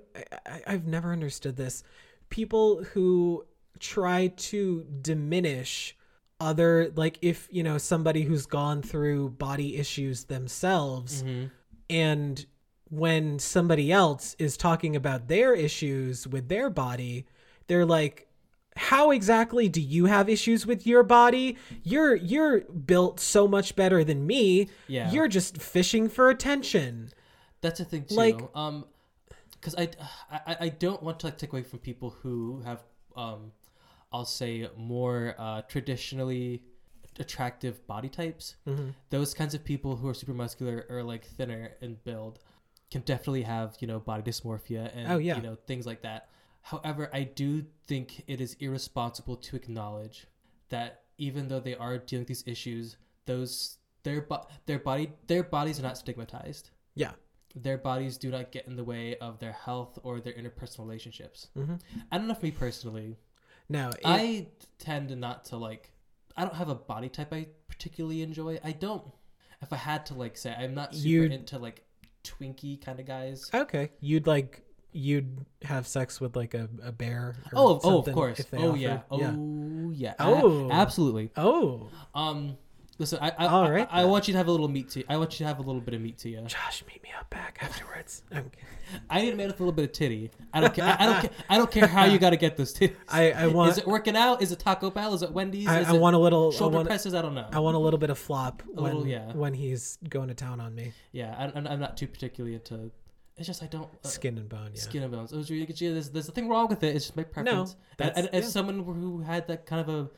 Speaker 1: I i've never understood this people who try to diminish other like if you know somebody who's gone through body issues themselves mm-hmm. and when somebody else is talking about their issues with their body they're like how exactly do you have issues with your body you're you're built so much better than me
Speaker 2: Yeah.
Speaker 1: you're just fishing for attention
Speaker 2: That's the thing too.
Speaker 1: Like-
Speaker 2: um, because I, I I don't want to like take away from people who have um, I'll say more uh, traditionally attractive body types.
Speaker 1: Mhm.
Speaker 2: Those kinds of people who are super muscular or like thinner in build can definitely have you know body dysmorphia and
Speaker 1: Oh, yeah.
Speaker 2: you know things like that. However, I do think it is irresponsible to acknowledge that even though they are dealing with these issues, those their bo- their body their bodies are not stigmatized
Speaker 1: yeah
Speaker 2: their bodies do not get in the way of their health or their interpersonal relationships.
Speaker 1: hmm
Speaker 2: I don't know for me personally.
Speaker 1: no it-
Speaker 2: I tend to not to like. I don't have a body type I particularly enjoy. I don't. If I had to like say, I'm not super
Speaker 1: You'd-
Speaker 2: into like twinky kind of guys.
Speaker 1: okay you'd like you'd have sex with like a, a bear or
Speaker 2: Oh, oh, of course.
Speaker 1: if they
Speaker 2: Oh yeah. Oh yeah.
Speaker 1: Oh.
Speaker 2: absolutely.
Speaker 1: oh
Speaker 2: Um, listen, I I,
Speaker 1: All
Speaker 2: I, I, want you to have a little meat to. You. I want you to have a little bit of meat to you.
Speaker 1: josh meet me up back afterwards I'm,
Speaker 2: I need a man with a little bit of titty. I don't care. I, I don't care. I don't care how you got to get those titties.
Speaker 1: I, I want
Speaker 2: Is it working out? Is it Taco Bell? Is it Wendy's?
Speaker 1: I,
Speaker 2: Is
Speaker 1: I
Speaker 2: it
Speaker 1: want a little I
Speaker 2: shoulder
Speaker 1: want,
Speaker 2: presses? I don't know.
Speaker 1: I want a little bit of flop when
Speaker 2: little- yeah.
Speaker 1: when he's going to town on me
Speaker 2: yeah, I, I'm, I'm not too particularly into. It's just I don't uh,
Speaker 1: skin and bone yeah
Speaker 2: skin and bones. It was really, there's there's nothing wrong with it. It's just my preference. and,
Speaker 1: that's-
Speaker 2: and as
Speaker 1: yeah.
Speaker 2: someone who had that kind of a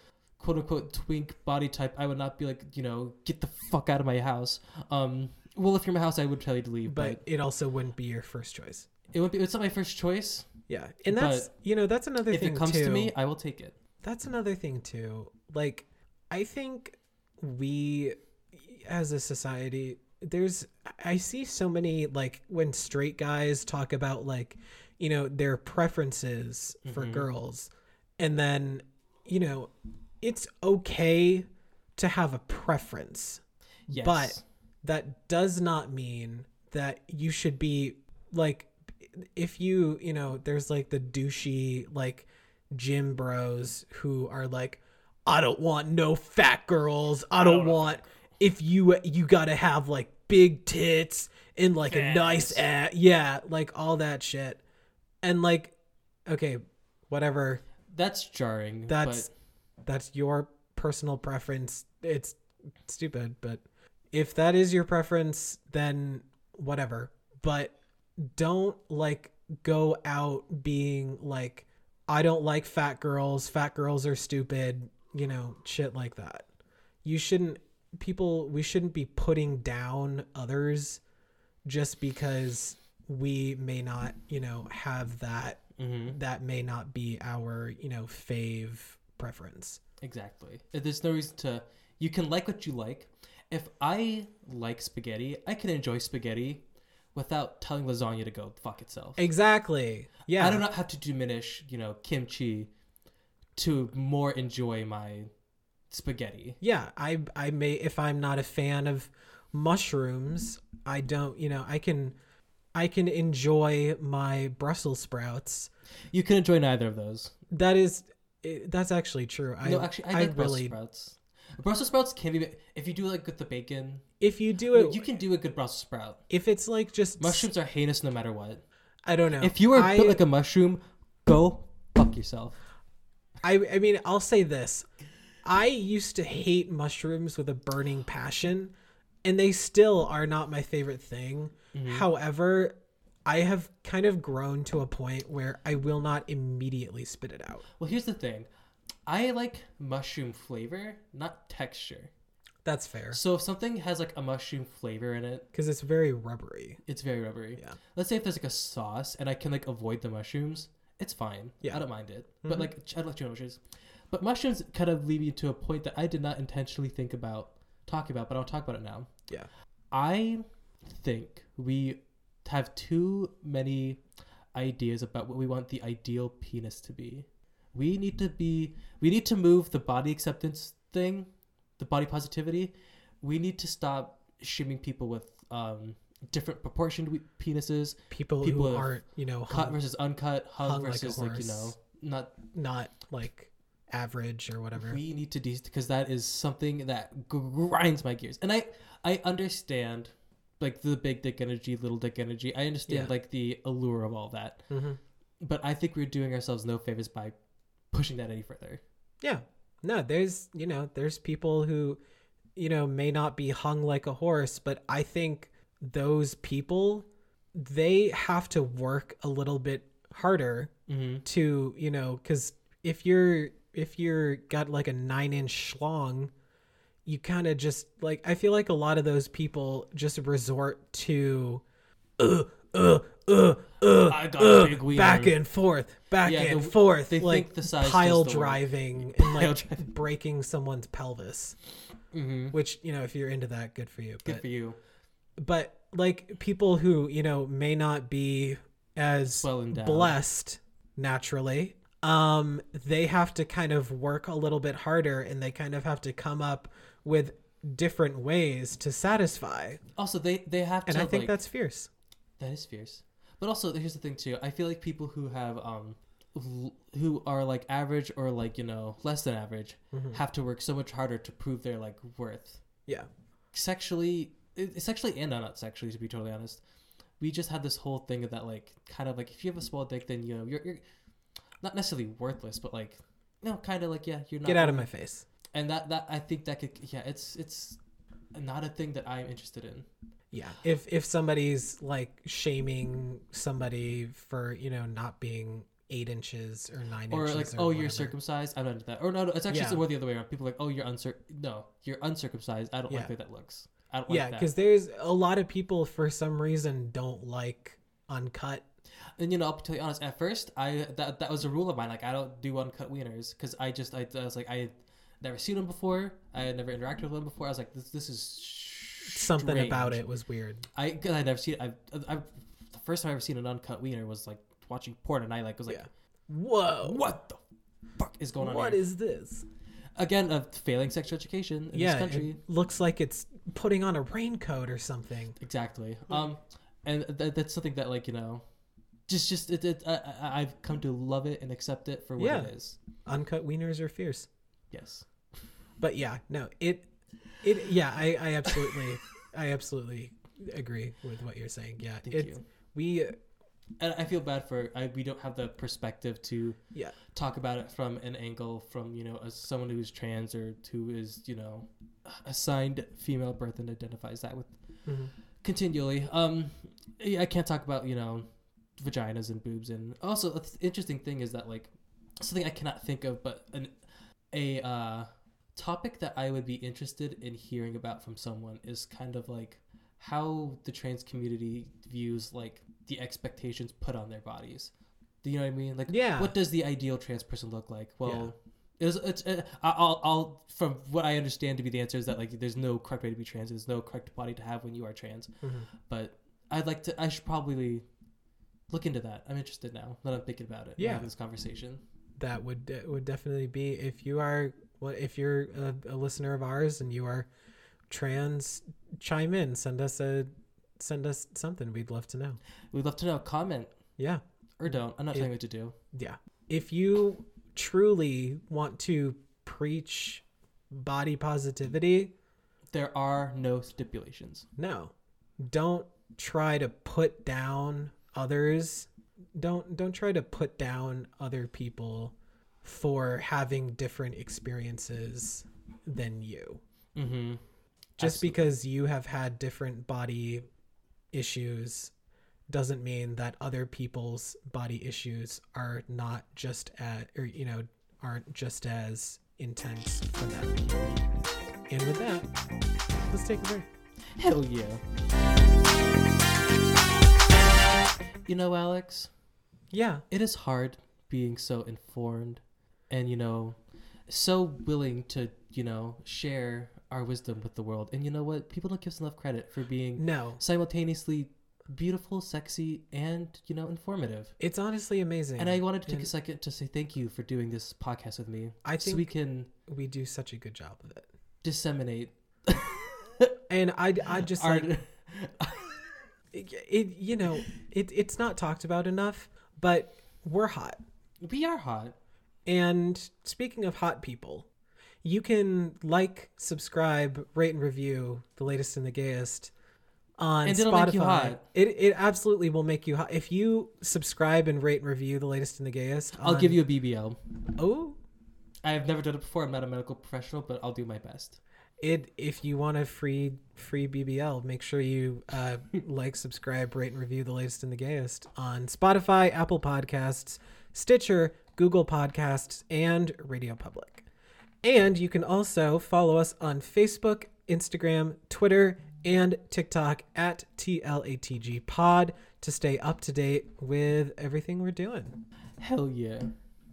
Speaker 2: quote unquote twink body type, I would not be like you know get the fuck out of my house. Um, well, if you're in my house, I would tell you to leave, but,
Speaker 1: but it also wouldn't be your first choice
Speaker 2: it would be. It's not my first choice.
Speaker 1: yeah and that's you know that's another
Speaker 2: If
Speaker 1: thing If
Speaker 2: it comes
Speaker 1: too.
Speaker 2: to me, I will take it.
Speaker 1: that's another thing too like i think we as a society there's i see so many like when straight guys talk about like you know their preferences for
Speaker 2: Mhm.
Speaker 1: girls and then you know it's okay to have a preference
Speaker 2: Yes.
Speaker 1: But- that does not mean that you should be like if you you know there's like the douchey like gym bros who are like i don't want no fat girls i don't want if you you gotta have like big tits and like a nice ass yeah like all that shit and like okay whatever
Speaker 2: That's jarring.
Speaker 1: that's
Speaker 2: but
Speaker 1: that's your personal preference it's stupid but if that is your preference then whatever but don't like go out being like i don't like fat girls fat girls are stupid you know shit like that you shouldn't people we shouldn't be putting down others just because we may not you know have that
Speaker 2: Mhm.
Speaker 1: that may not be our you know fave preference
Speaker 2: exactly. There's no reason to. You can like what you like. If I like spaghetti, I can enjoy spaghetti without telling lasagna to go fuck itself.
Speaker 1: exactly yeah
Speaker 2: I do not have to diminish, you know, kimchi to more enjoy my spaghetti.
Speaker 1: yeah i i may if i'm not a fan of mushrooms i don't you know i can i can enjoy my brussels sprouts
Speaker 2: You can enjoy neither of those.
Speaker 1: that is it- that's actually true i
Speaker 2: no, actually, I like Brussels sprouts. Brussels sprouts can be if you do like with the bacon.
Speaker 1: if you do it
Speaker 2: You can do a good Brussels sprout.
Speaker 1: if it's like just
Speaker 2: Mushrooms are heinous no matter what.
Speaker 1: i don't know
Speaker 2: If you were
Speaker 1: I,
Speaker 2: built like a mushroom, go fuck yourself.
Speaker 1: I I mean, I'll say this. I used to hate mushrooms with a burning passion, and they still are not my favorite thing. Mm-hmm. However, I have kind of grown to a point where I will not immediately spit it out.
Speaker 2: Well, here's the thing. I like mushroom flavor, not texture.
Speaker 1: That's fair
Speaker 2: So if something has like a mushroom flavor in it,
Speaker 1: because it's very rubbery.
Speaker 2: it's very rubbery.
Speaker 1: Yeah.
Speaker 2: Let's say if there's like a sauce and I can like avoid the mushrooms, it's fine.
Speaker 1: Yeah.
Speaker 2: I don't mind it. But mm-hmm. like I like tuna mushrooms. But mushrooms kind of lead me to a point that I did not intentionally think about talking about, but I'll talk about it now.
Speaker 1: Yeah.
Speaker 2: I think we have too many ideas about what we want the ideal penis to be. We need to be we need to move the body acceptance thing, the body positivity. We need to stop shaming people with um, different proportioned penises,
Speaker 1: People,
Speaker 2: People
Speaker 1: who aren't, you know,
Speaker 2: cut
Speaker 1: hung,
Speaker 2: versus uncut, hung,
Speaker 1: hung
Speaker 2: versus like, you know, not
Speaker 1: not like average or whatever.
Speaker 2: we need to de because that is something that grinds my gears and i i understand like the big dick energy little dick energy i understand
Speaker 1: Yeah.
Speaker 2: like the allure of all that
Speaker 1: hmm
Speaker 2: but i think we're doing ourselves no favors by pushing that any further
Speaker 1: Yeah. No, there's, you know, there's people who, you know, may not be hung like a horse, but I think those people, they have to work a little bit harder
Speaker 2: mm-hmm.
Speaker 1: to, you know, because if you're, if you're got like a nine inch schlong, you kind of just like, I feel like a lot of those people just resort to, uh, uh, uh, uh,
Speaker 2: I got
Speaker 1: uh, back and forth, back
Speaker 2: Yeah,
Speaker 1: and
Speaker 2: the-
Speaker 1: forth,
Speaker 2: they
Speaker 1: like
Speaker 2: think the size
Speaker 1: pile driving and like breaking someone's pelvis.
Speaker 2: Mm-hmm.
Speaker 1: Which you know, if you're into that, good for you.
Speaker 2: good
Speaker 1: But
Speaker 2: for you
Speaker 1: but like people who you know may not be as
Speaker 2: well
Speaker 1: blessed naturally, um, they have to kind of work a little bit harder, and they kind of have to come up with different ways to satisfy.
Speaker 2: also they they have
Speaker 1: And
Speaker 2: to And
Speaker 1: I think
Speaker 2: like,
Speaker 1: that's fierce.
Speaker 2: That is fierce. But also, here's the thing too. I feel like people who have um, l- who are like average or like you know less than average,
Speaker 1: Mhm.
Speaker 2: have to work so much harder to prove their like worth.
Speaker 1: Yeah.
Speaker 2: Sexually, sexually and not sexually, to be totally honest. We just had this whole thing of that like kind of like if you have a small dick, then you know you're you're not necessarily worthless, but like no, kind of like yeah, you're not.
Speaker 1: Get out of my face.
Speaker 2: And that that I think that could yeah, it's it's not a thing that I'm interested in.
Speaker 1: Yeah. If if somebody's like shaming somebody for you know not being eight inches or nine
Speaker 2: or
Speaker 1: inches,
Speaker 2: like
Speaker 1: or
Speaker 2: oh you're circumcised i'm not into that or no, no it's actually
Speaker 1: Yeah.
Speaker 2: more the other way around people are like oh you're uncir no you're uncircumcised i don't
Speaker 1: Yeah.
Speaker 2: like the way that looks i don't
Speaker 1: yeah
Speaker 2: like that
Speaker 1: because there's a lot of people for some reason don't like uncut
Speaker 2: and you know i'll tell you honest at first i that, that was a rule of mine like i don't do uncut wieners because i just I, I was like i never seen them before i had never interacted with them before i was like this, this is
Speaker 1: something about it was weird
Speaker 2: i because i never seen i i the first time i ever seen an uncut wiener was like watching porn and i like was like
Speaker 1: Yeah. whoa
Speaker 2: what the fuck is going on
Speaker 1: what
Speaker 2: here?
Speaker 1: is this
Speaker 2: again a failing sexual education in
Speaker 1: yeah
Speaker 2: this country
Speaker 1: it looks like it's putting on a raincoat or something
Speaker 2: Exactly. Um, and th- that's something that like you know, just just it, it, I, I've come to love it and accept it for what
Speaker 1: Yeah.
Speaker 2: it is.
Speaker 1: Uncut wieners are fierce.
Speaker 2: Yes.
Speaker 1: But yeah, no, it, it, yeah, I, I absolutely, I absolutely agree with what you're saying. Yeah,
Speaker 2: Thank
Speaker 1: it,
Speaker 2: you.
Speaker 1: we,
Speaker 2: And I feel bad for I, we don't have the perspective to
Speaker 1: yeah,
Speaker 2: talk about it from an angle from you know as someone who's trans or who is you know assigned female birth and identifies that with
Speaker 1: mhm.
Speaker 2: continually. Um, yeah, I can't talk about you know vaginas and boobs and also the th- interesting thing is that like something I cannot think of, but an a uh, topic that I would be interested in hearing about from someone is kind of like how the trans community views like the expectations put on their bodies. Do you know what I mean? Like,
Speaker 1: Yeah.
Speaker 2: what does the ideal trans person look like? Well, it's, it's uh, I'll, I'll from what I understand to be the answer is that like there's no correct way to be trans. There's no correct body to have when you are trans.
Speaker 1: Mhm.
Speaker 2: But I'd like to. I should probably look into that. I'm interested now that I'm thinking about it.
Speaker 1: Yeah.
Speaker 2: this conversation.
Speaker 1: that would that would definitely be if you are what if you're a, a listener of ours and you are trans, chime in, send us a, send us something. We'd love to know.
Speaker 2: We'd love to know. Comment
Speaker 1: Yeah,
Speaker 2: or don't. I'm not
Speaker 1: It-
Speaker 2: telling you what to do.
Speaker 1: yeah. If you truly want to preach body positivity,
Speaker 2: There are no stipulations.
Speaker 1: no don't try to put down others don't don't try to put down other people for having different experiences than you.
Speaker 2: Mm-hmm.
Speaker 1: just because you have had different body issues doesn't mean that other people's body issues are not just at or you know aren't just as intense for them. And with that let's take a break.
Speaker 2: Hell yeah. You know, Alex,
Speaker 1: yeah.
Speaker 2: It is hard being so informed and, you know, so willing to, you know, share our wisdom with the world. And you know what? People don't give us enough credit for being
Speaker 1: no
Speaker 2: simultaneously beautiful, sexy, and, you know, informative.
Speaker 1: it's honestly amazing
Speaker 2: And I wanted to take
Speaker 1: And
Speaker 2: a second to say thank you for doing this podcast with me.
Speaker 1: I
Speaker 2: so we can
Speaker 1: we do such a good job of it
Speaker 2: disseminate
Speaker 1: and i i just
Speaker 2: our.
Speaker 1: like it, it you know it it's not talked about enough but we're hot
Speaker 2: we are hot.
Speaker 1: And speaking of hot people, you can like, subscribe, rate, and review the latest and the gayest on
Speaker 2: And
Speaker 1: Spotify.
Speaker 2: make you hot.
Speaker 1: It it absolutely will make you hot if you subscribe and rate and review the latest and the gayest.
Speaker 2: I'll give you a BBL.
Speaker 1: oh
Speaker 2: I've never done it before. I'm not a medical professional, but I'll do my best.
Speaker 1: it if you want a free free BBL. Make sure you uh, like, subscribe, rate, and review the latest and the gayest on Spotify, Apple Podcasts, Stitcher, Google Podcasts, and Radio Public. And you can also follow us on Facebook, Instagram, Twitter, and TikTok at TLATG Pod to stay up to date with everything we're doing.
Speaker 2: Hell yeah.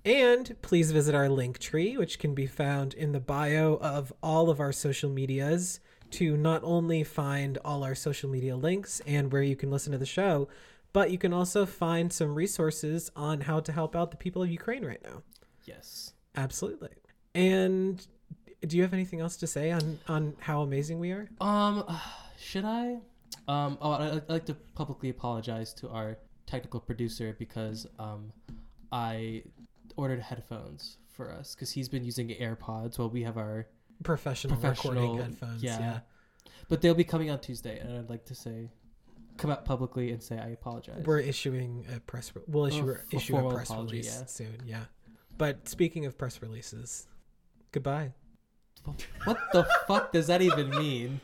Speaker 1: And please visit our Linktree, which can be found in the bio of all of our social medias, to not only find all our social media links and where you can listen to the show, but you can also find some resources on how to help out the people of Ukraine right now.
Speaker 2: Yes.
Speaker 1: Absolutely. And do you have anything else to say on on how amazing we are?
Speaker 2: Um, should I? Um, oh, I- I'd like to publicly apologize to our technical producer because um, I ordered headphones for us because he's been using AirPods while we have our,
Speaker 1: Professional, recording
Speaker 2: Professional,
Speaker 1: headphones.
Speaker 2: yeah.
Speaker 1: yeah.
Speaker 2: but they'll be coming on Tuesday, and I'd like to say, come out publicly and say I apologize.
Speaker 1: We're issuing a press. Re- we'll issue
Speaker 2: Oh,
Speaker 1: issue a press
Speaker 2: apology,
Speaker 1: release
Speaker 2: yeah.
Speaker 1: soon. Yeah. But speaking of press releases, goodbye.
Speaker 2: what the fuck does that even mean?